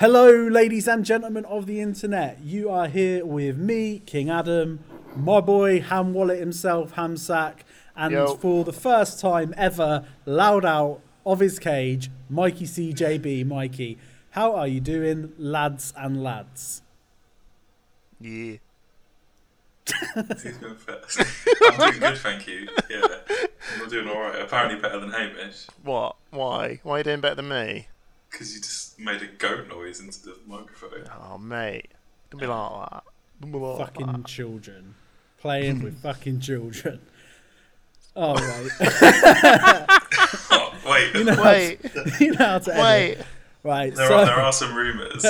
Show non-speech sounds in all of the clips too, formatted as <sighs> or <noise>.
Hello, ladies and gentlemen of the internet. You are here with me, King Adam, my boy Ham Wallet himself, Hamsack, and Yo. for the first time ever, loud out of his cage, Mikey CJB. Mikey, how are you doing, lads and lads? Yeah. <laughs> Who's going first? I'm doing good, thank you. Yeah, I'm doing all right. Apparently better than Hamish What? Why? Why are you doing better than me? Because you just made a goat noise into the microphone. Oh, mate. Don't be like that. Don't be like Fucking that. children. Playing with <laughs> fucking children. Oh, right. <laughs> Oh, wait, You know, how Wait, to, <laughs> you know how to edit. wait. Right, there, so, are, there are some rumours.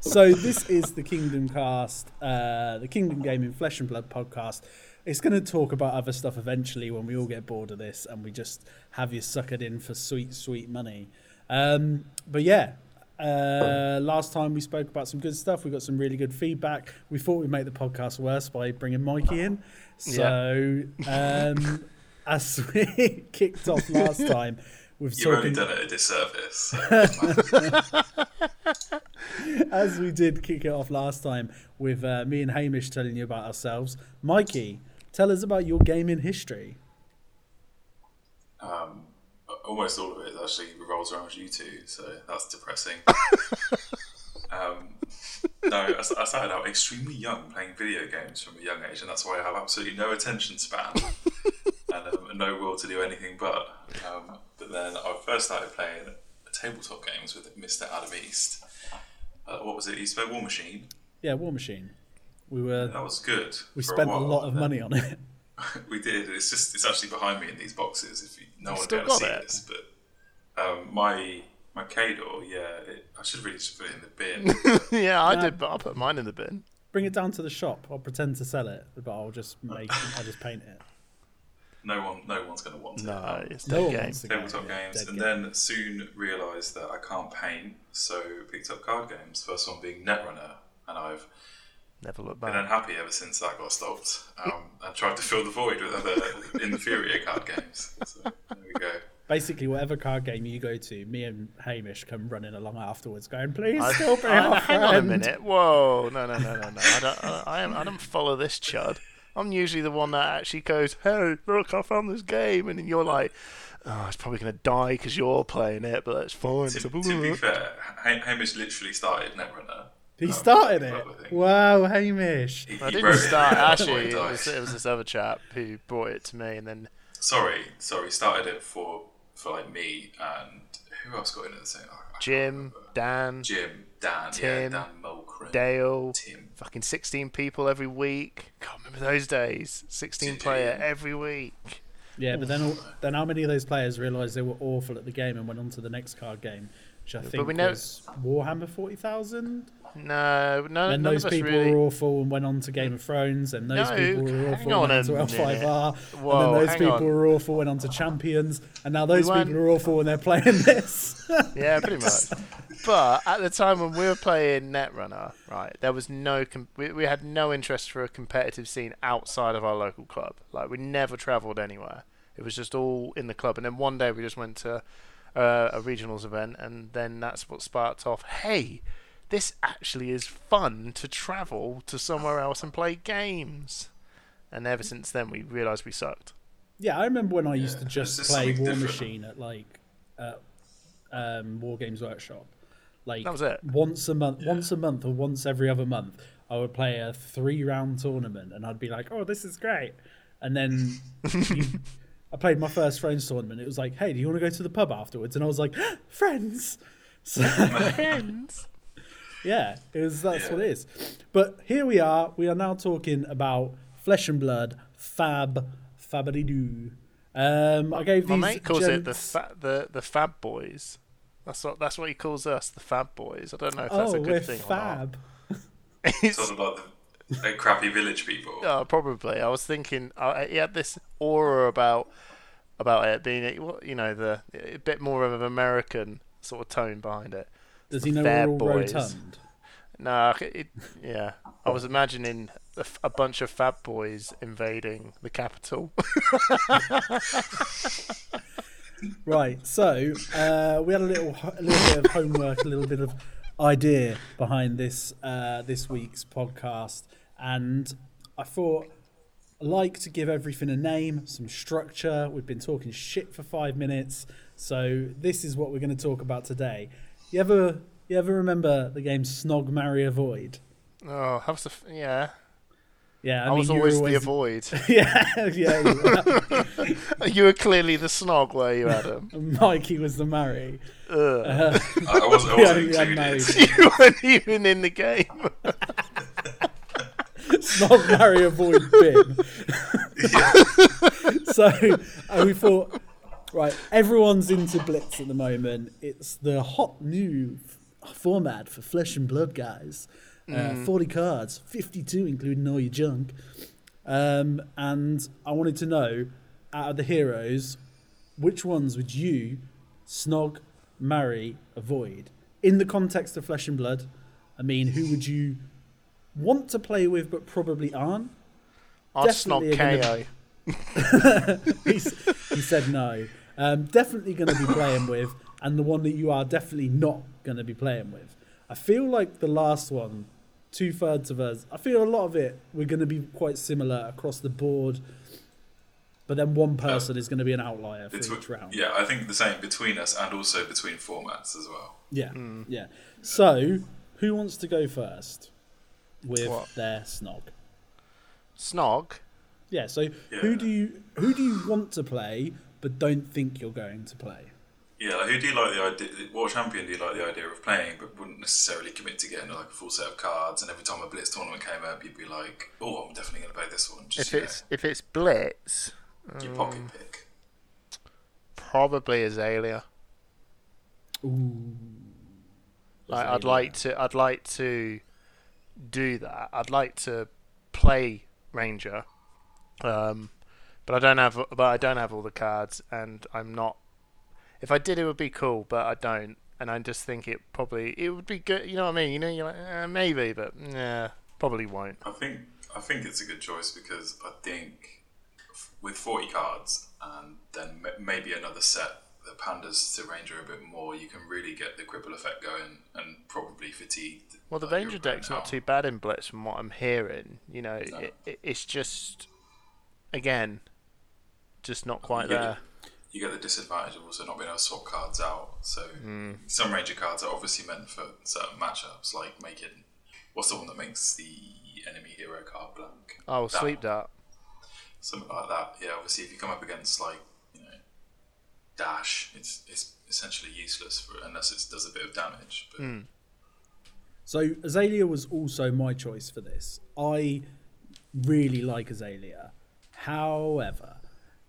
so this is the Kingdom Cast, uh, the Kingdom Gaming Flesh and Blood podcast. It's going to talk about other stuff eventually when we all get bored of this and we just have you suckered in for sweet, sweet money. Um, but yeah, uh, last time we spoke about some good stuff. We got some really good feedback. We thought we'd make the podcast worse by bringing Mikey in. So um, <laughs> as we <laughs> kicked off last <laughs> time, we've You've only done it a disservice. as we did kick it off last time with uh, me and Hamish telling you about ourselves. Mikey, tell us about your gaming history. Um, almost all of it actually revolves around you two, so that's depressing. <laughs> um, no, I, I started out extremely young playing video games from a young age, and that's why I have absolutely no attention span <laughs> and um, no will to do anything but. Um, but then I first started playing tabletop games with Mr. Adam East. Uh, what was it? He spoke War Machine. Yeah, War Machine. We were That was good. we spent a while, lot of then- money on it. <laughs> <laughs> we did. It's just it's actually behind me in these boxes. If you, no one ever got see it? this, but um, my my Khador, yeah, it, I should really just put it in the bin. <laughs> yeah, I Nah. did, but I put mine in the bin. Bring it down to the shop. I'll pretend to sell it, but I'll just make I'll just paint it. no one, no one's going to want it. No, Um, it's No dead one game. wants to go tabletop yeah, games, dead and game. then soon realised that I can't paint, so picked up card games. First one being Netrunner, and I've Never look been unhappy ever since that got stopped. Um, and tried to fill the void with other <laughs> inferior card games. So there we go. Basically, whatever card game you go to, me and Hamish come running along afterwards, going, "Please I- still be I- our hang on a minute. Whoa, no, no, no, no, no. I don't, I, I, I don't follow this chud. I'm usually the one that actually goes, "Hey, look, I found this game," and then you're like, "Oh, it's probably gonna die because you're playing it, but that's fine." To, So, to be fair, Hamish literally started Netrunner. He Um, started it. couple of things. Wow, Hamish. He- I didn't wrote it start. <laughs> Actually, it was, it was this other chap who brought it to me, and then Sorry, sorry. Started it for for like me and who else got in at the same? I- I Jim. Dan, Jim, Dan, Tim, yeah, Dan Mulcrum, Dale, Tim. fucking 16 people every week. Can't remember those days. 16 Did player you? every week. Yeah, but then all, then how many of those players realised they were awful at the game and went on to the next card game, which I think we know- was Warhammer forty thousand. No, no, none those people really. were awful and went on to Game of Thrones, and those No, people were awful on and went to L5R, Whoa, and then those people on. were awful and went on to Champions, and now those weren't- people are awful and they're playing this. <laughs> Yeah, pretty much. but at the time when we were playing Netrunner, right, there was no. Com- we, we had no interest for a competitive scene outside of our local club. Like we never travelled anywhere. It was just all in the club. And then one day we just went to uh, a regionals event, and then that's what sparked off. Hey, this actually is fun to travel to somewhere else and play games. And ever since then, we realised we sucked. yeah, I remember when I used to just play War different. Machine at like uh, um, War Games Workshop. Like That was it. once a month, once a month, or once every other month, I would play a three-round tournament, and I'd be like, "Oh, this is great," and then <laughs> you, I played my first friends tournament. It was like, "Hey, do you want to go to the pub afterwards?" And I was like, "Friends." <laughs> So, Friends. Yeah, it was that's Yeah. what it is. But here we are. We are now talking about Flesh and Blood, Fab, Fabadidoo. Um, I gave My mate calls it the fa- the the Fab Boys. That's what that's what he calls us, the Fab Boys. I don't know if that's oh, a we're good thing fab. or not. <laughs> It's- Sort of like the like crappy village people. oh, probably. I was thinking uh, he had this aura about about it being you know the a bit more of an American sort of tone behind it. Does he know we're all boys. rotund? No, it, yeah. I was imagining a, f- a bunch of Fab Boys invading the capital. <laughs> Right, so uh, we had a little, a little bit of homework, a little bit of idea behind this uh, this week's podcast, and I thought I like to give everything a name, some structure. We've been talking shit for five minutes, so this is what we're going to talk about today. You ever you ever remember the game Snog Marry Avoid? Oh, how was the f- yeah? Yeah, I, was you were always, the avoid. <laughs> yeah, yeah. you were. <laughs> you were clearly the snog, were you, Adam? <laughs> Mikey was the marry. Uh, I I wasn't, I wasn't yeah, you weren't even in the game. Snog Marry Avoid bin. so uh, we thought, right, everyone's into Blitz at the moment. It's the hot new f- format for Flesh and Blood guys. Uh, 40 cards, 52 including all your junk. Um, and I wanted to know, out of the heroes, which ones would you snog, marry, avoid? In the context of Flesh and Blood, I mean, who would you want to play with but probably aren't? I'd Definitely snog are gonna- he said no. Um, definitely going to be playing with, and the one that you are definitely not going to be playing with. I feel like the last one, two thirds of us, I feel a lot of it, we're going to be quite similar across the board. But then one person is going to be an outlier for Between- each round. yeah, I think the same between us and also between formats as well. Yeah, yeah. So, who wants to go first with What? their snog? Snog. Yeah. So, who do you who do you want to play but don't think you're going to play? Yeah, like who do you like the idea? What champion do you like the idea of playing, but wouldn't necessarily commit to getting like a full set of cards? And every time a Blitz tournament came up, you'd be like, "Oh, I'm definitely going to play this one." Just If you know, it's if it's Blitz, your pocket pick. probably Azalea. Ooh. Like, I'd like to. I'd like to do that. I'd like to play Ranger, um, but I don't have. But I don't have all the cards, and I'm not. If I did, it would be cool, but I don't, and I just think it probably it would be good. You know what I mean? You know, you're like eh, maybe, but nah, probably won't. I think I think it's a good choice because I think with forty cards and then maybe another set that panders to Ranger a bit more, you can really get the cripple effect going and probably fatigue. Well, the like, Ranger deck's not too bad in Blitz from what I'm hearing. You know, No. it, it, it's just again, just not quite Yeah. there. You get the disadvantage of also not being able to swap cards out. So Hmm. some Ranger cards are obviously meant for certain matchups, like making what's the one that makes the enemy hero card blank? Oh, That sleep one. dart. something like that. Yeah, obviously, if you come up against like you know dash, it's it's essentially useless for unless it does a bit of damage. But Hmm. So Azalea was also my choice for this. I really like Azalea. However,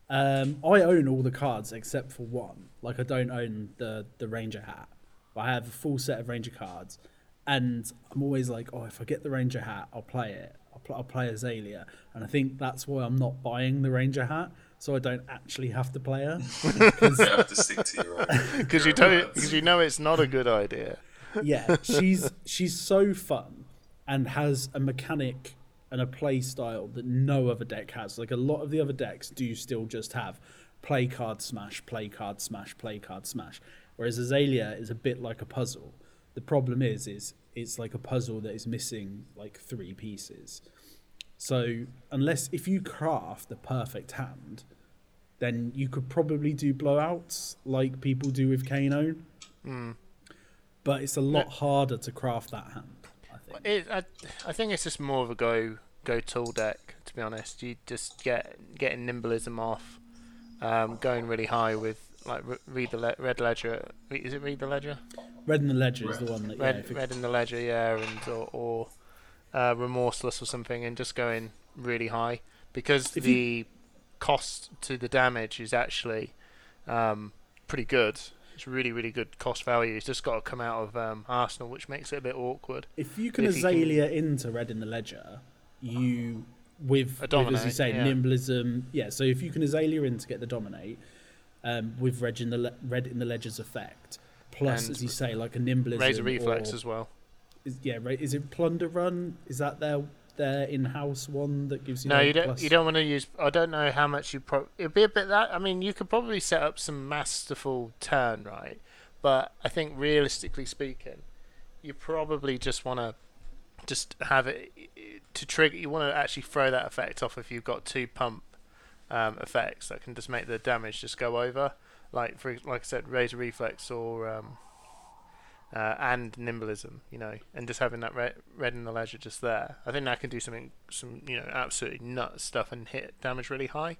um, I own all the cards except for one. Like I don't own the the Ranger hat. I have a full set of Ranger cards, and I'm always like, oh, if I get the Ranger hat, I'll play it. I'll, pl- I'll play Azalea, and I think that's why I'm not buying the Ranger hat, so I don't actually have to play her. <laughs> you have to stick to your own. <laughs> Because you don't, because you know it's not a good idea. yeah, she's she's so fun and has a mechanic and a play style that no other deck has. Like a lot of the other decks do still just have play card smash, play card smash, play card smash. Whereas Azalea is a bit like a puzzle. The problem is is it's like a puzzle that is missing like three pieces. So unless if you craft the perfect hand, then you could probably do blowouts like people do with Kano hmm. but it's a lot harder to craft that hand. I think. It, I, I think it's just more of a go go tool deck. To be honest, you just get getting nimblism off, um, going really high with like re- read the le- red ledger. Is it read the ledger? Red in the Ledger is the one that Red it- red in the ledger, yeah, and or, or uh, remorseless or something, and just going really high because If the cost to the damage is actually um, pretty good. It's really really good cost value. It's just got to come out of um, Arsenal, which makes it a bit awkward. if you can if you can- Azalea into Red in the Ledger, you with, with as you say yeah. nimblism. Yeah, so if you can Azalea in to get the dominate, um, with Red in the Le- Red in the Ledger's effect, plus And as you say like a nimblism Razor reflex or, as well. is, yeah, right, is it Plunder Run? Is that their their in-house one that gives you? No, you don't. plus- You don't want to use. I don't know how much you. Pro- it'd be a bit that. I mean, you could probably set up some masterful turn, right? But I think realistically speaking, you probably just want to just have it to trigger. You want to actually throw that effect off if you've got two pump um, effects that can just make the damage just go over. Like for like I said, razor reflex or um, uh, and nimblism, you know, and just having that red, red in the ledger just there. I think that can do something, some you know, absolutely nuts stuff and hit damage really high.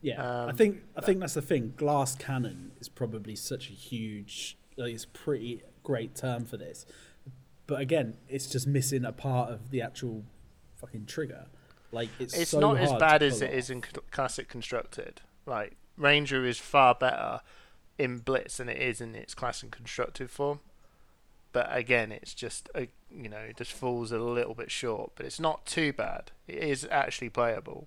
Yeah, I Um, think I think that's the thing. Glass cannon is probably such a huge, like, it's a pretty great term for this. But again, it's just missing a part of the actual fucking trigger. Like it's It's so not as bad as it is off. in classic constructed. Like Ranger is far better in Blitz than it is in its classic constructed form. But again, it's just a, you know, it just falls a little bit short. But it's not too bad. It is actually playable.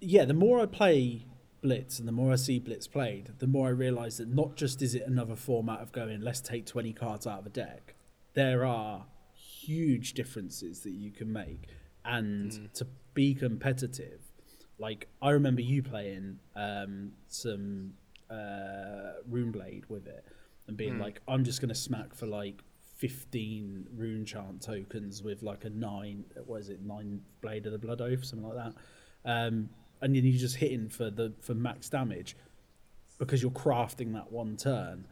yeah, the more I play Blitz and the more I see Blitz played, the more I realise that not just is it another format of going, let's take 20 cards out of a deck, there are huge differences that you can make. And to be competitive, like I remember you playing um, some uh, Runeblade with it and being like, I'm just going to smack for like 15 rune chant tokens with like a nine, what is it, nine Blade of the Blood Oath, something like that um, and then you're just hitting for the for max damage because you're crafting that one turn.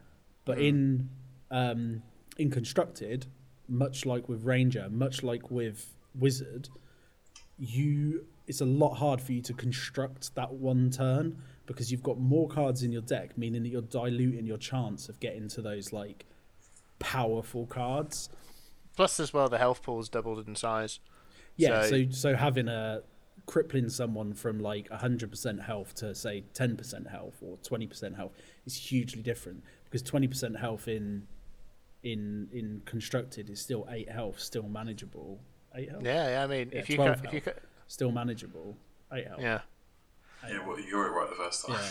But in um, in constructed, much like with ranger, much like with wizard, you it's a lot hard for you to construct that one turn because you've got more cards in your deck, meaning that you're diluting your chance of getting to those like powerful cards. Plus, as well, the health pool is doubled in size. Yeah, So- so so having a crippling someone from like 100% health to say 10% health or 20% health is hugely different because 20% health in in in constructed is still 8 health, still manageable. 8 health. Yeah, yeah I mean, Yeah, if you 12 ca- if you health. ca- Still manageable. 8 health. yeah. Yeah, well, you were right the first time.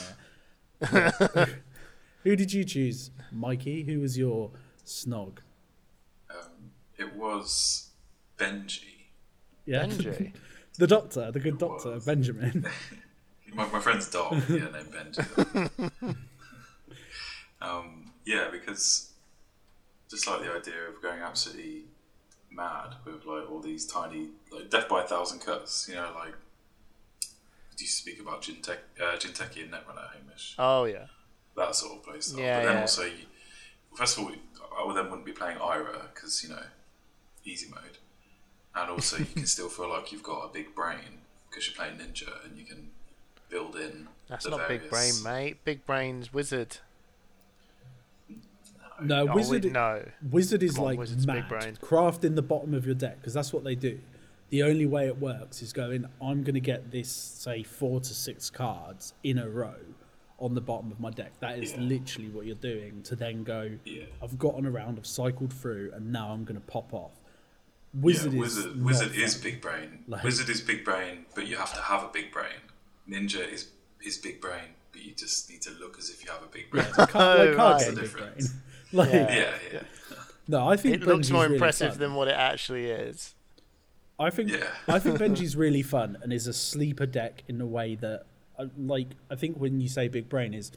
Yeah. <laughs> Who did you choose? Mikey, who was your snog? Um, it was Benji. Yeah. Benji. <laughs> the doctor, the good doctor, was. Benjamin. <laughs> My, my friend's dog, yeah, named Benji. um, yeah, because just like the idea of going absolutely mad with like all these tiny, like death by a thousand cuts. You know, like do you speak about Jinteki, uh, Jinteki and Netrunner, Hamish? Oh yeah. That sort of play style. Yeah, but then yeah. also, you, first of all, I would then wouldn't be playing Ira because you know, easy mode, and also you can <laughs> still feel like you've got a big brain because you're playing Ninja and you can build in. That's not big brain, mate. Big brain's wizard. No, Oh, wizard. wait, no. Wizard is on, like Wizard's big mad. brain. Craft in the bottom of your deck because that's what they do. The only way it works is going. I'm going to get this, say, four to six cards in a row on the bottom of my deck. That is Yeah. literally what you're doing to then go. Yeah. I've gotten around. I've cycled through, and now I'm going to pop off. Wizard yeah, is Wizard, not Wizard is big brain. Like- Wizard is big brain, but you have to have a big brain. Ninja is is big brain, but you just need to look as if you have a big brain. Like card, like Oh, card right. game big Difference. brain. <laughs> Like, Yeah. yeah, yeah, no, I think It looks more really impressive fun. than what it actually is. I think Yeah. I think <laughs> Benji's really fun and is a sleeper deck in a way that, uh, like, I think when you say big brain is,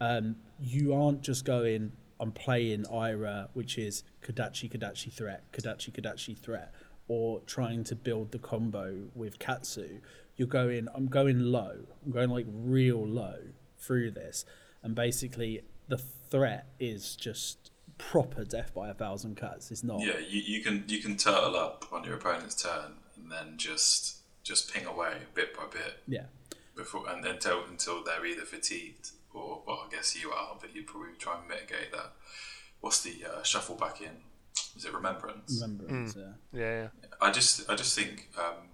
um, you aren't just going. I'm playing Ira, which is Kodachi Kodachi threat, Kodachi Kodachi threat, or trying to build the combo with Katsu. You're going. I'm going low. I'm going like real low through this, and basically the threat is just proper death by a thousand cuts. It's not. yeah. You, you can you can turtle up on your opponent's turn and then just just ping away bit by bit yeah. before and until until they're either fatigued or well, I guess you are, but you probably try and mitigate that. What's the uh, shuffle back in? Is it remembrance? Remembrance. Yeah. Yeah, yeah. I just I just think um,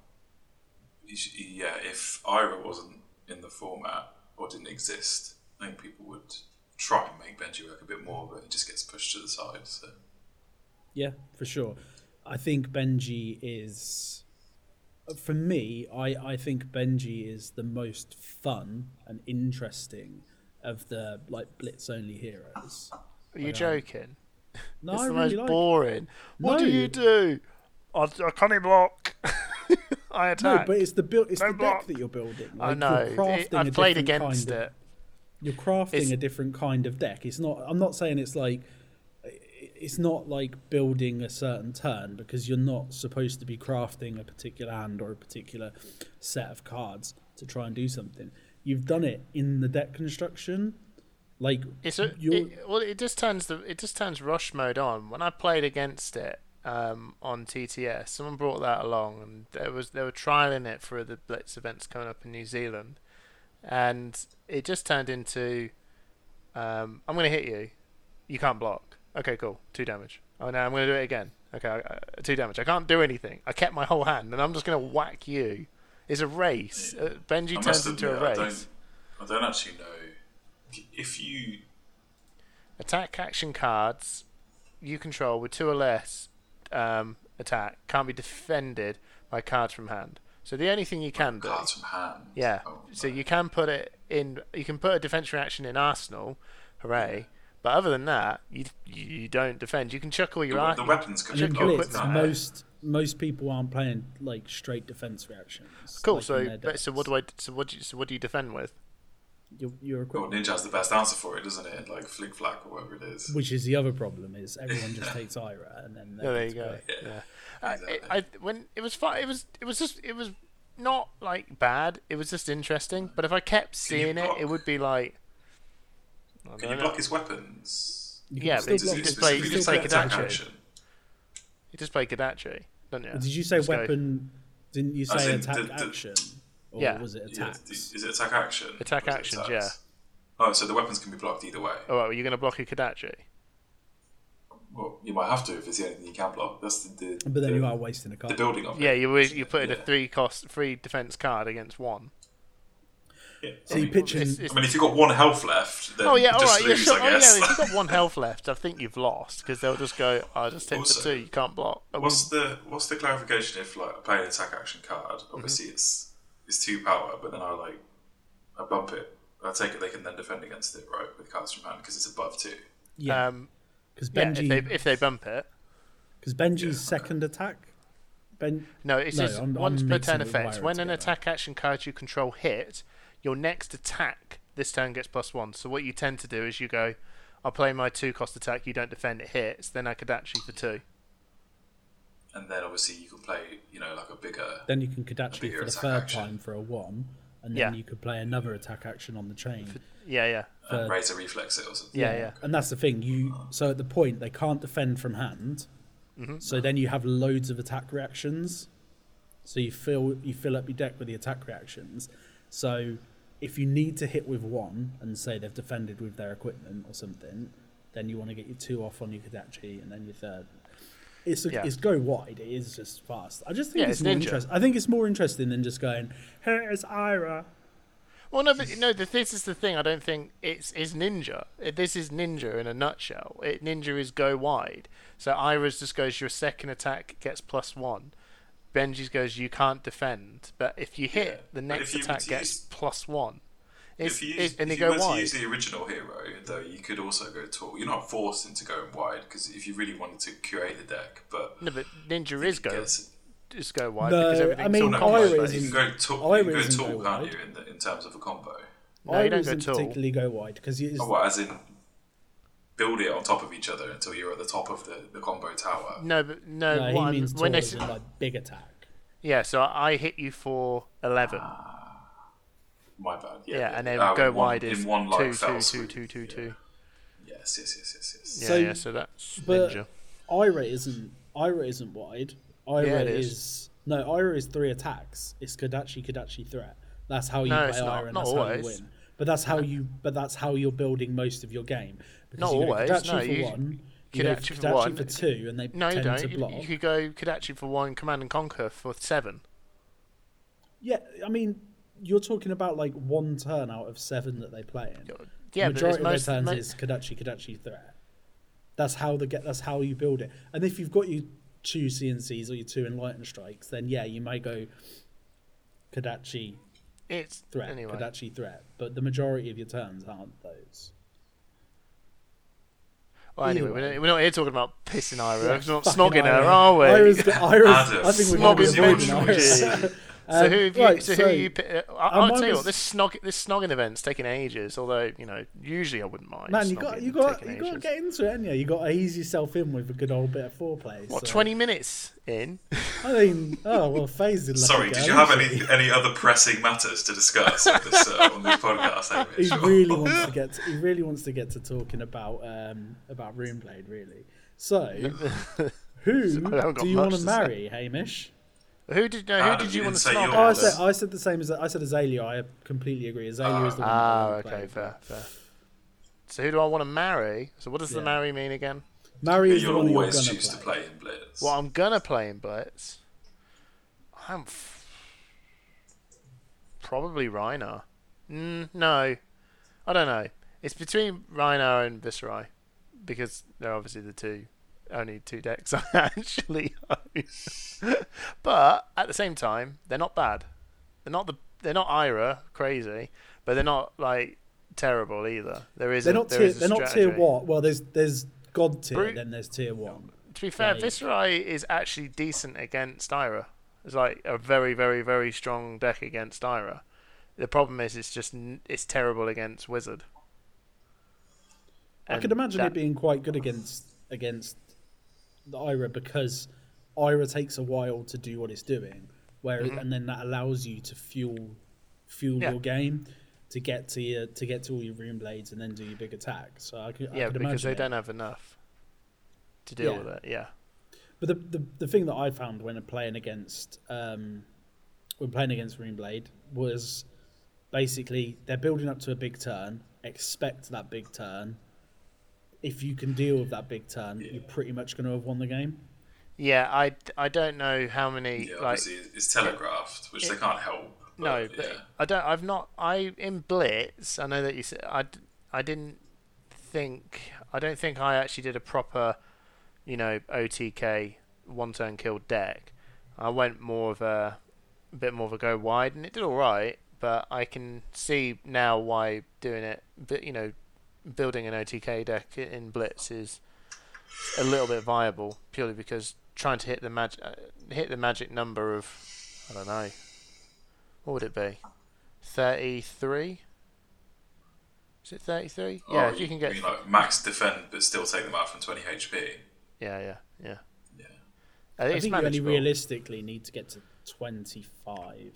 yeah, if Ira wasn't in the format or didn't exist, I think people would try and make Benji work a bit more, but it just gets pushed to the side. So Yeah, for sure. I think Benji is, for me, I, I think Benji is the most fun and interesting of the like Blitz only heroes. Are you joking? No, it's I the really most like. boring. What No. do you do? I, I can't block. <laughs> I attack. No, attack. but it's the build. It's No the block. deck that you're building. I Like, know. You're crafting It- a I've played against kind of- it. You're crafting It's- a different kind of deck. It's not. I'm not saying it's like. It's not like building a certain turn because you're not supposed to be crafting a particular hand or a particular set of cards to try and do something. You've done it in the deck construction, like It's a, you're- it, well, it just turns the it just turns rush mode on. When I played against it um, on TTS, someone brought that along, and there was they were trialing it for the Blitz events coming up in New Zealand, and it just turned into, um, I'm going to hit you, you can't block. Okay, cool, two damage. Oh no, I'm going to do it again. Okay, uh, two damage. I can't do anything. I kept my whole hand, and I'm just going to whack you. It's a race. Uh, Benji I turns into admit, a I race. don't, I don't actually know if you. Attack action cards you control with two or less um, attack can't be defended by cards from hand. So the only thing you can do, Cards from hand. yeah. Oh, So no. you can put it in. You can put a defense reaction in Arsenal, hooray! But other than that, you you, you don't defend. You can chuck all your the, ar- the weapons can And in Check be your Blitz, most most people aren't playing like straight defense reactions. Cool. like, so but, so what do I? So what do you, so what do you defend with? Your, your equipment, Ninja has the best answer for it, doesn't it? Like Flic Flak or whatever it is. which is the other problem, is everyone just <laughs> takes Ira and then. Oh, there you go. great. Yeah. I, Exactly. it, I when it was fun. It was it was just it was not like bad. It was just interesting. But if I kept seeing it, it would be like. Can you know. block his weapons? You Yeah, but still it's you just play- you just play attack Kodachi. action. You just play Kodachi, don't you? Did you say Just go- weapon? Didn't you say attack the- the- action? Or Yeah. was it Yeah, attacks? d- is it attack action? Attack Or is actions, attacks? Oh, so the weapons can be blocked either way. Oh, well, you're going to block a Kodachi? Well, you might have to if it's the only thing you can block. That's the, the, but then the, you are wasting a card. the building of Yeah, it. you were- you put in a three cost, three defense card against one. Yeah. So I you mean, pitching- It's- it's- I mean, if you've got one health left, then oh yeah, you all just right, lose, sure. I Oh yeah, if you've got one <laughs> health left, I think you've lost because they'll just go, "I just hit for Also- two, you can't block." Oh, What's the what's the clarification if like I play an attack action Mm-hmm. card? Obviously, it's it's two power, but then I like I bump it. I take it they can then defend against it, right, with cards from hand because it's above two. Yeah, um, because yeah, Benji, if they if they bump it, because Benji's Yeah, okay. second attack. Ben, no, it's No, says I'm- I'm once per turn it effect. Lyra When an together. attack action card you control hit, your next attack this turn gets plus one. So what you tend to do is you go, "I'll play my two cost attack. You don't defend, it hits. Then I could actually for two." And then obviously you can play, you know, like a bigger. then you can Kodachi bigger for the third action. time for a one, and then Yeah. you could play another attack action on the chain. Yeah, yeah, and razor reflex it or something. yeah, yeah. And that's the thing. You so at the point they can't defend from hand. Mm-hmm. So then you have loads of attack reactions. So you fill you fill up your deck with the attack reactions. So if you need to hit with one and say they've defended with their equipment or something, then you want to get your two off on your Kodachi and then your third. It's Yeah. it's go wide. It is just fast. I just think Yeah, it's, it's more interesting. I think it's more interesting than just going, "Here's Ira." Well, no, but no. The, this is the thing. I don't think it's is ninja. This is ninja in a nutshell. It, ninja is go wide. So Ira's just goes your second attack gets plus one. Benji's goes you can't defend, but if you hit Yeah, the next attack gets use- plus one. It's, If you, it- use, and they you go wide. to use the original hero, though, you could also go tall. You're not forced into going wide because if you really wanted to curate the deck, but No, but ninja is go Yes. is go wide No, because I mean, all no, combo Ira but based. you isn't- can go tall. Ira You can go isn't tall, go can't wide. you, in, the, in terms of a combo? No, you Ira don't go doesn't tall. particularly go wide because you. Oh, what, as in build it on top of each other until you're at the top of the, the combo tower. No, but no. No, what he means when they as s- like big attack. yeah, so I hit you for eleven. Ah. My bad. Yeah, yeah, and then Uh, go in one- wide is in one like two, fell two, two, swoop. two, two, Yeah. two. Yes, yes, yes, yes, yes. Yeah, So- yeah. So that's but- ninja. Ira isn't. Ira isn't wide. Ira Yeah, it is. is. no. Ira is three attacks. It's Kodachi Kodachi threat. That's how you No, play it's not. Ira, and Not that's how you win. But that's how you. But that's how you're building most of your game. Because Not you go always, Kodachi no, for you- one. You go Kodachi for one. for two, and they No, you tend don't. to You, block. you could go Kodachi for one, Command and Conquer for seven. Yeah, I mean, you're talking about like one turn out of seven that they play in. Yeah, the but majority it's of most. their turns mo- is Kodachi Kodachi threat. That's how the get. That's how you build it. And if you've got your two CNCs or your two enlightened strikes, then yeah, you may go Kodachi. it's threat, anyway. Kodachi threat. But the majority of your turns aren't those. Well, anyway, we're not, we're not here talking about pissing Ira. Yeah, we're not fucking snogging her, are we? Ira's, got- Ira's, Adam, I think we're snog going to your avoid choice. Ira. So Um, who have you? right, so, who are you? pi- I, I'll tell you what. This snog, this snogging event's taking ages. Although you know, usually I wouldn't mind. Man, you got you and got taking you got to get into it, ain't you? You got to ease yourself in with a good old bit of foreplay. What so- twenty minutes in? <laughs> I mean, oh well, phased it. Sorry, did you have any any other pressing matters to discuss on this, uh, on this podcast? He Hamish? really wants <laughs> to get. To, he really wants to get to talking about um about Runeblade. Really. So, <laughs> who I do you want to to say. marry, Hamish? Who did? No, who Adam, did you you want to didn't say snog? Oh, I said I said the same as I said Azalea. I completely agree. Azalea is the one. Ah, I okay, play. fair, fair. So who do I want to marry? So what does the marry mean again? Marry is the You'll one you're always gonna choose to play. play in Blitz. What I'm gonna play in Blitz. I'm f- probably Rhino. Mm, no, I don't know. It's between Rhino and Viserai because they're obviously the two only two decks I <laughs> actually own. <laughs> but at the same time, they're not bad. They're not the they're not Ira crazy, but they're not like terrible either. There is They're not there tier. is a They're not tier what? Well, there's there's God tier, Brute- then there's tier one. To be fair, Like- Viserai is actually decent against Ira. It's like a very, very, very strong deck against Ira. The problem is, it's just it's terrible against Wizard. I And could imagine that- it being quite good against against the Ira because Ira takes a while to do what it's doing, where and then that allows you to fuel fuel Mm-hmm. Yeah. your game to get to your to get to all your rune blades and then do your big attack. So I could, I yeah, could because they it. don't have enough to deal Yeah. with it. Yeah, But the, the the thing that I found when playing against um, when playing against Runeblade was basically they're building up to a big turn. Expect that big turn. If you can deal with that big turn, you're pretty much going to have won the game. yeah. I, I don't know how many Yeah, like obviously it's telegraphed, which they can't help. no, but, but yeah. I don't. I've not. I in Blitz. I know that you said I. I didn't think. I don't think I actually did a proper, you know, OTK one turn kill deck. I went more of a, a bit more of a go wide, and it did all right. But I can see now why doing it. But you know, building an OTK deck in Blitz is a little bit viable purely because trying to hit the magic, uh, hit the magic number of, I don't know, what would it be? 33? Is it 33? Oh, Yeah, if you can get. mean, like max defend, but still take them out from 20 HP. Yeah, yeah, yeah. Yeah. Uh, I think you only realistically need to get to 25.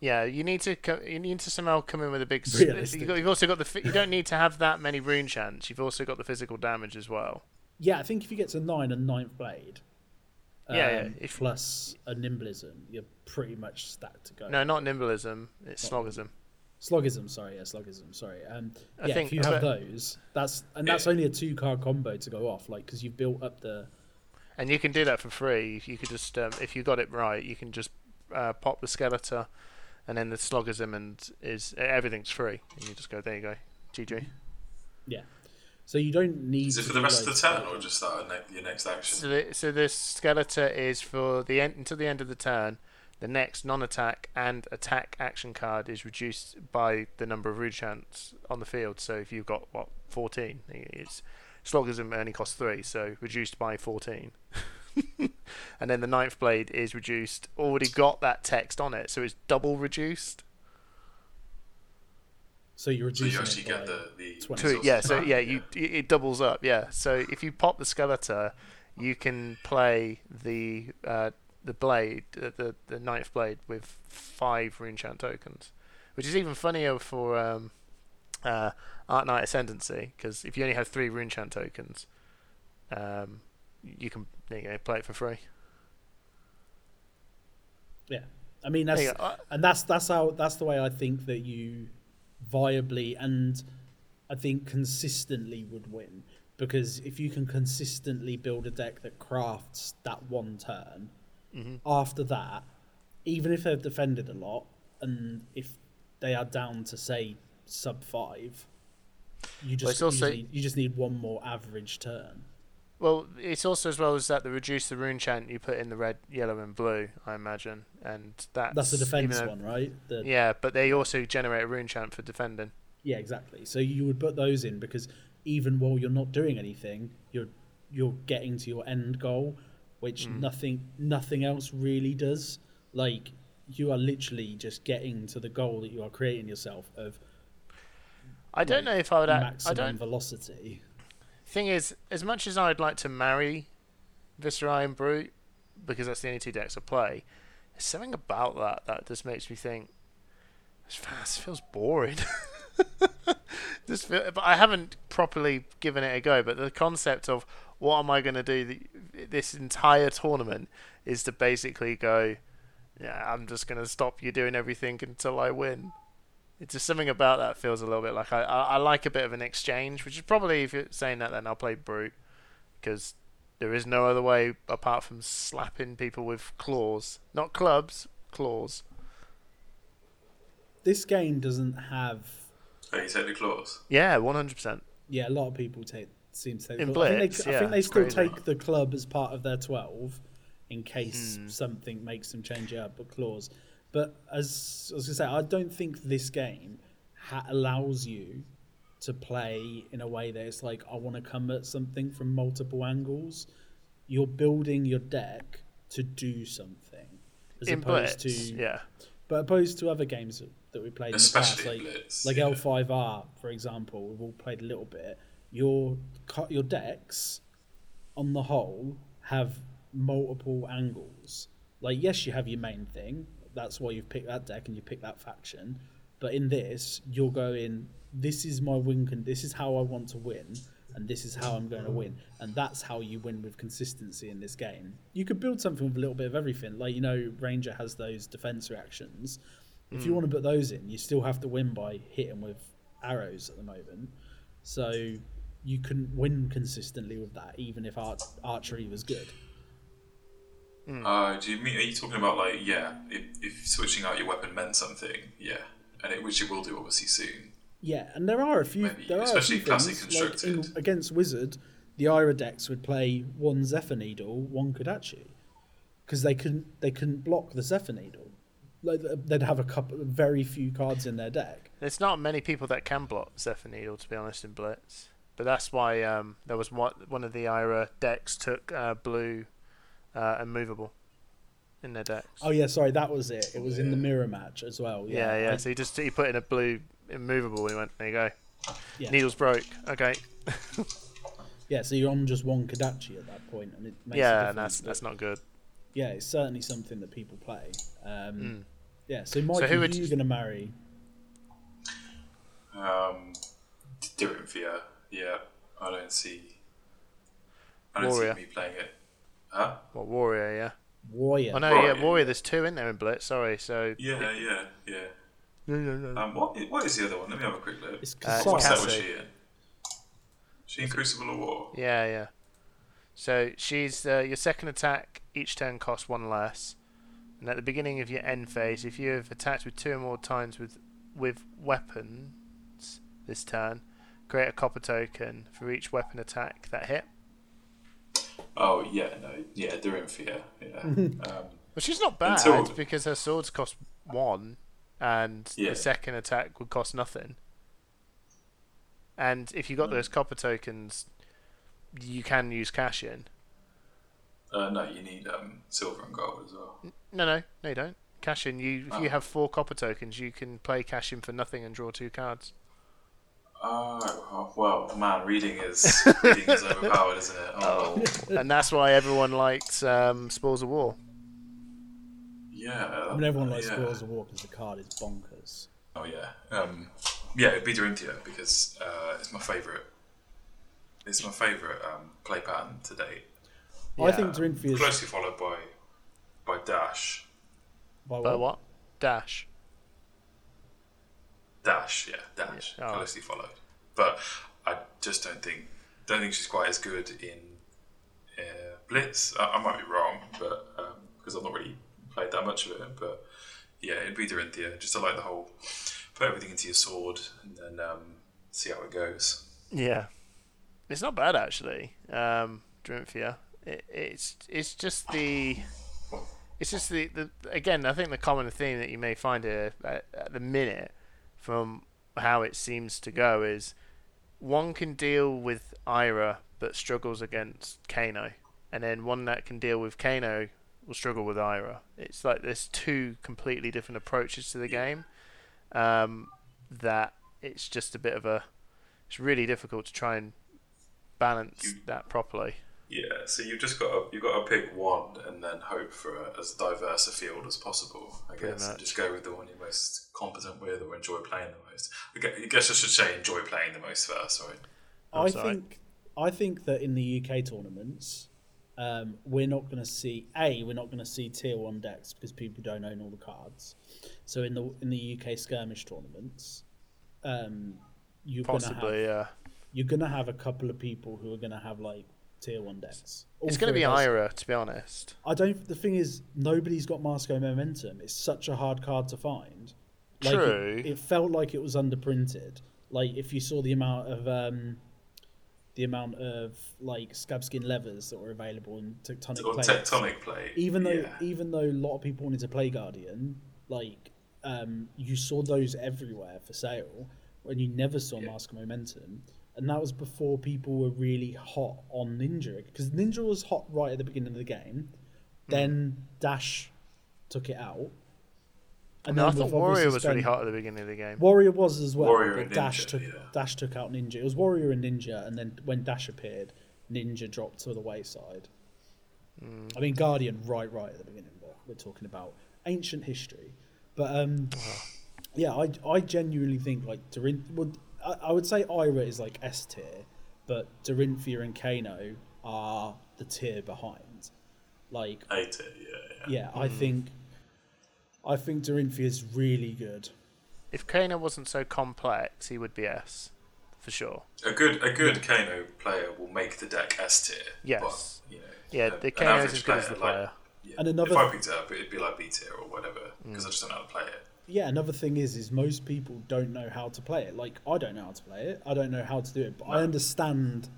Yeah, you need to co- you need to somehow come in with a big. Realistic. You've also got the. Fi- you don't need to have that many rune chants. You've also got the physical damage as well. Yeah, I think if you get to 9 and ninth blade, Yeah, yeah, um, if- plus a nimblism, you're pretty much stacked to go. No, not nimblism. It's sloggism. Sloggism, sorry, yeah, sloggism, sorry. Um, I yeah, think- if you have those, that's and that's only a two card combo to go off, like because you've built up the And you can do that for free. You could just, um, if you got it right, you can just uh, pop the skeleta, and then the sloggism, and is everything's free. And you just go, there you go, GG. yeah. So you don't need. Is it for the do rest of the turn, or just that ne- your next action? So, the, so this skeleta is for the end until the end of the turn. The next non-attack and attack action card is reduced by the number of rune chants on the field. So if you've got what 14, it's sloggism only costs three, so reduced by 14. <laughs> <laughs> and then the ninth blade is reduced. Already got that text on it, so it's double reduced. So you're So you actually get the, the Twenty. Two, yeah, so yeah, you it doubles up. Yeah, so if you pop the skeleta, you can play the uh, the blade, uh, the the ninth blade with five rune chant tokens, which is even funnier for um, uh, Arknight Ascendancy because if you only have three rune chant tokens, um, you can you know, play it for free. Yeah, I mean that's go. And that's that's how that's the way I think that you viably and I think consistently would win because if you can consistently build a deck that crafts that one turn, Mm-hmm. after that, even if they've defended a lot and if they are down to say sub five, you just it's also- you just need one more average turn. Well, it's also as well as that the reduce the rune chant you put in the red, yellow, and blue. I imagine, and that's That's the defense one, right? The, Yeah, but they also generate a rune chant for defending. Yeah, exactly. So you would put those in because even while you're not doing anything, you're you're getting to your end goal, which Hmm. nothing nothing else really does. Like you are literally just getting to the goal that you are creating yourself of I don't know if I would. Act, I don't. velocity. Thing is, as much as I'd like to marry Viserai and Brute because that's the only two decks I play, there's something about that that just makes me think this fast feels boring. <laughs> just feel, but I haven't properly given it a go. But the concept of what am I going to do th- this entire tournament is to basically go, yeah, I'm just going to stop you doing everything until I win. It's just something about that feels a little bit like I, I, I like a bit of an exchange, which is probably if you're saying that then I'll play brute because there is no other way apart from slapping people with claws, not clubs, claws. This game doesn't have Oh, you take the claws. Yeah, one hundred percent. yeah, a lot of people take seem to take In the club. I think Blitz, they, I think they still crazy. take the club as part of their twelve in case Hmm. something makes them change it up, but clause. But as I was gonna say, I don't think this game ha- allows you to play in a way that it's like I want to come at something from multiple angles. You're building your deck to do something, as In opposed Blitz, to yeah, but opposed to other games that- that we played Especially in in the past, Blitz, like yeah. L5R, for example, we've all played a little bit. Your your decks, on the whole, have multiple angles. Like yes, you have your main thing. That's why you've picked that deck and you pick that faction. But in this, you're going. This is my win. Con- this is how I want to win, and this is how I'm going to mm-hmm. win. And that's how you win with consistency in this game. You could build something with a little bit of everything. Like you know, Ranger has those defense reactions. If you mm. want to put those in, you still have to win by hitting with arrows at the moment. So you couldn't win consistently with that, even if ar- archery was good. Uh, do you mean? Are you talking about like yeah? If, if switching out your weapon meant something, yeah, and it, which it will do obviously soon. Yeah, and there are a few. Maybe, there are a especially few classic things like in, against Wizard, the Ira decks would play one Zephyr Needle, one Kodachi, because they couldn't they couldn't block the Zephyr Needle. Like they'd have a couple, very few cards in their deck. there's not many people that can block Zephyr Needle to be honest in Blitz, but that's why um there was one one of the Ira decks took uh, blue uh, and movable in their decks. Oh yeah, sorry, that was it. It was in the mirror match as well. Yeah, yeah. I- So he just he put in a blue immovable. He went, there you go. yeah. Needles broke. Okay. Yeah, so you're on just one Kodachi at that point, and it makes yeah, and that's that's not good. yeah, it's certainly something that people play. Um, Mm. Yeah, so Mike, who who are you going to marry? Um, Dorinthia, yeah. I don't see. I don't Warrior. see me playing it. Huh? What warrior? Yeah. Warrior. Oh no, yeah, Warrior. warrior. There's two in there in Blitz. Sorry. So Yeah, yeah, yeah. no, no, no. Um, what, what is the other one? Let me have a quick look. It's Uh, what Kassai. Cassie. was she in? She in Crucible of War? Yeah, yeah. So she's uh, your second attack each turn costs one less, and at the beginning of your end phase, if you have attacked with two or more times with with weapons this turn, create a copper token for each weapon attack that hit. Oh, yeah, no. Yeah, fear yeah. <laughs> um, Well, she's not bad Until- because her swords cost one, and Yeah. the second attack would cost nothing. And if you got those copper tokens, you can use cash in. uh, no, you need um, silver and gold as well. No, no, no, you don't. Cash in. You if you Oh. have four copper tokens, you can play cash in for nothing and draw two cards. Oh, well, man, reading is <laughs> reading is overpowered, isn't it? Oh, and that's why everyone likes um, Spores of War. yeah. I mean, everyone likes yeah. Spoils of War because the card is bonkers. Oh yeah, um, yeah, it'd be Dorinthia because uh, it's my favourite. It's my favourite um, play pattern to date. I think Dorinthia is Closely followed by by Dash. by But what? what? Dash. Dash, yeah, Dash, Yeah, oh. closely followed. But I just don't think don't think she's quite as good in uh, Blitz. I, I might be wrong, but because I've not really played that much of it. But yeah, it'd be Dorinthia. Just to like the whole put everything into your sword and then um, see how it goes. Yeah, it's not bad actually. Um. It, it's it's just the it's just the, the again. I think the common theme that you may find here at, at the minute from how it seems to go is one can deal with Ira but struggles against Kano, and then one that can deal with Kano will struggle with Ira. It's like there's two completely different approaches to the game. Um, that it's just a bit of a. It's really difficult to try and balance that properly. Yeah, so you've just got to you've got to pick one and then hope for a, as diverse a field as possible. I guess and just go with the one you're most competent with or enjoy playing the most. I guess I should say enjoy playing the most first, right? Oh, I sorry. think I think that in the UK tournaments, um, we're not going to see a we're not going to see tier one decks because people don't own all the cards. So in the in the UK skirmish tournaments, um, you're going to have Possibly, yeah. you're going to have a couple of people who are going to have like tier one decks. All It's going to be of those- Ira, to be honest. I don't. The thing is, nobody's got Mask of Momentum. It's such a hard card to find. Like, True. It, it felt like it was underprinted. Like if you saw the amount of um, the amount of like Scabskin Leathers that were available in tectonic Or plates. tectonic plate. Even though, yeah. even though a lot of people wanted to play Guardian, like um, you saw those everywhere for sale, and you never saw Yeah. Mask of Momentum, and that was before people were really hot on Ninja because Ninja was hot right at the beginning of the game. Hmm. Then Dash took it out, And I then thought Warrior obviously was really hot at the beginning of the game. Warrior was as well, Warrior but and Dash Ninja, took yeah. Dash took out Ninja. It was Warrior and Ninja, and then when Dash appeared, Ninja dropped to the wayside. Mm. I mean, Guardian right, right at the beginning, but we're talking about ancient history. But um, <sighs> yeah, I, I genuinely think like Dorin. Well, I, I would say Ira is like S tier, but Dorinthia and Kano are the tier behind. Like, A tier, yeah, yeah. yeah, I hmm. think, I think Dorinthia is really good. If Kano wasn't so complex, he would be S, for sure. A good a good Kano player will make the deck S tier. Yes. But, you know, Yeah, a- the Kano Kano's average as good as the like- player. yeah, And another- if I picked it up, it'd be like B tier or whatever because hmm. I just don't know how to play it. Yeah, another thing is, is most people don't know how to play it. Like I don't know how to play it. I don't know how to do it, but I understand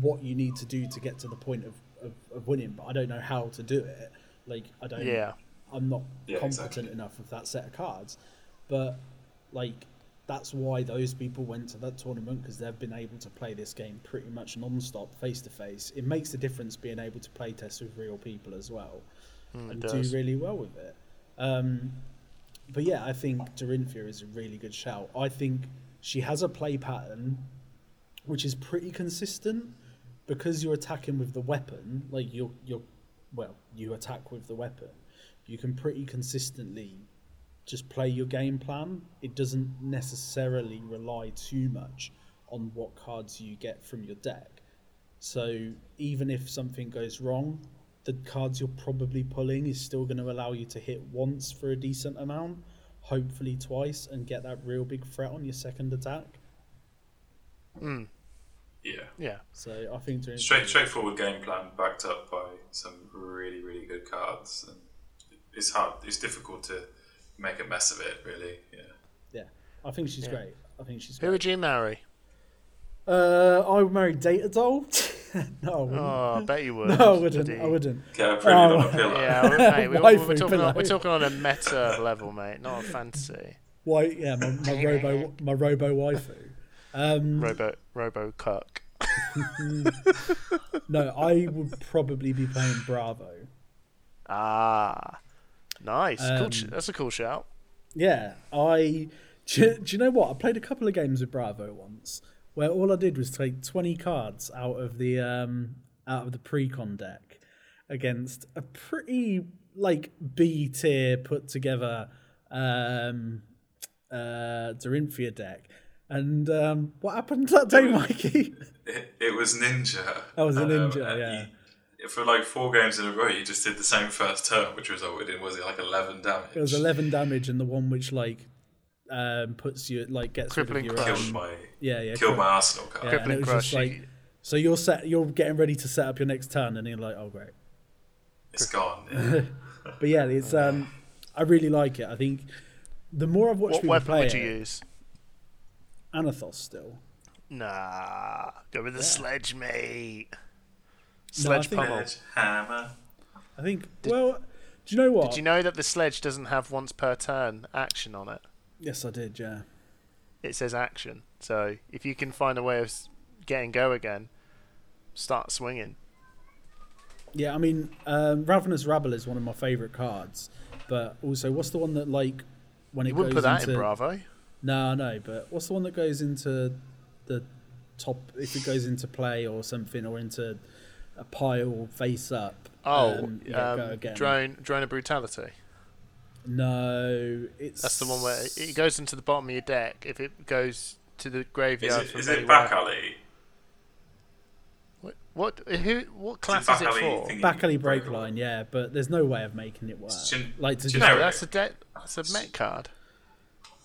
what you need to do to get to the point of, of, of winning. But I don't know how to do it. Like I don't. Yeah. I'm not Yeah, competent exactly. enough with that set of cards. But like that's why those people went to that tournament because they've been able to play this game pretty much non-stop face to face. It makes a difference being able to play test with real people as well Mm, and do really well with it. Um, but yeah, I think Dorinthia is a really good shout. I think she has a play pattern which is pretty consistent because you're attacking with the weapon. Like you're you're well, you attack with the weapon. You can pretty consistently just play your game plan. It doesn't necessarily rely too much on what cards you get from your deck. So even if something goes wrong, the cards you're probably pulling is still going to allow you to hit once for a decent amount, hopefully twice, and get that real big threat on your second attack. Mm, Yeah. yeah. So I think doing Straight, straightforward game plan backed up by some really, really good cards. And it's hard. It's difficult to make a mess of it, really. Yeah. yeah, I think she's Yeah. great. I think she's Who great. would you marry? Uh, I would marry Data Doll. <laughs> no, I wouldn't. Oh, I bet you would. <laughs> no, I wouldn't. Diddy. I wouldn't. Get a pretty Oh. on a pillow. Yeah, we- mate, we, <laughs> Waifu we're, talking on, we're talking on a meta level, mate, not a fantasy. Why? Yeah, my, my robo, my robo waifu. Um, Robo, Robo Cuck. no, I would probably be playing Bravo. Ah, nice. cool Um, sh- that's a cool shout. Yeah, I. Do, you- do you know what? I played a couple of games with Bravo once, where all I did was take twenty cards out of the um out of the precon deck against a pretty like B tier put together um uh Dorinthia deck. And um, what happened that day, <laughs> Mikey? It, it was Ninja. That was a Um, Ninja, and yeah. you- for like four games in a row, you just did the same first turn, which resulted in was it like eleven damage? It was eleven damage, and the one which like um puts you like gets rid of Crippling your crush. um, my yeah yeah killed cri- my Arsenal card. Yeah, Crippling and it was Crush. just like so you're set you're getting ready to set up your next turn and you're like oh great It's gone. Yeah. <laughs> but yeah it's um I really like it I think the more I've watched what people weapon play would you it, use? Anothos still Nah, go with the sledge, mate. No, Sledge think- pummel. Hammer. I think well do you know what Did you know that the sledge doesn't have once per turn action on it? Yes I did yeah it says action. So if you can find a way of getting go again, start swinging. Yeah, I mean, um, Ravenous Rabble is one of my favourite cards, but also, what's the one that like when it You wouldn't goes put that into in Bravo. No, no, but what's the one that goes into the top if it goes into play or something or into a pile face up? Oh, um, um, again. drone drone of brutality. No, it's That's the one where it goes into the bottom of your deck. If it goes to the graveyard, it, from is it back alley? What, what? Who? What class back is it for? Back alley Break break line. line, yeah, but there's no way of making it work. Gen- like to just, generic. No, that's a deck. That's a Met card.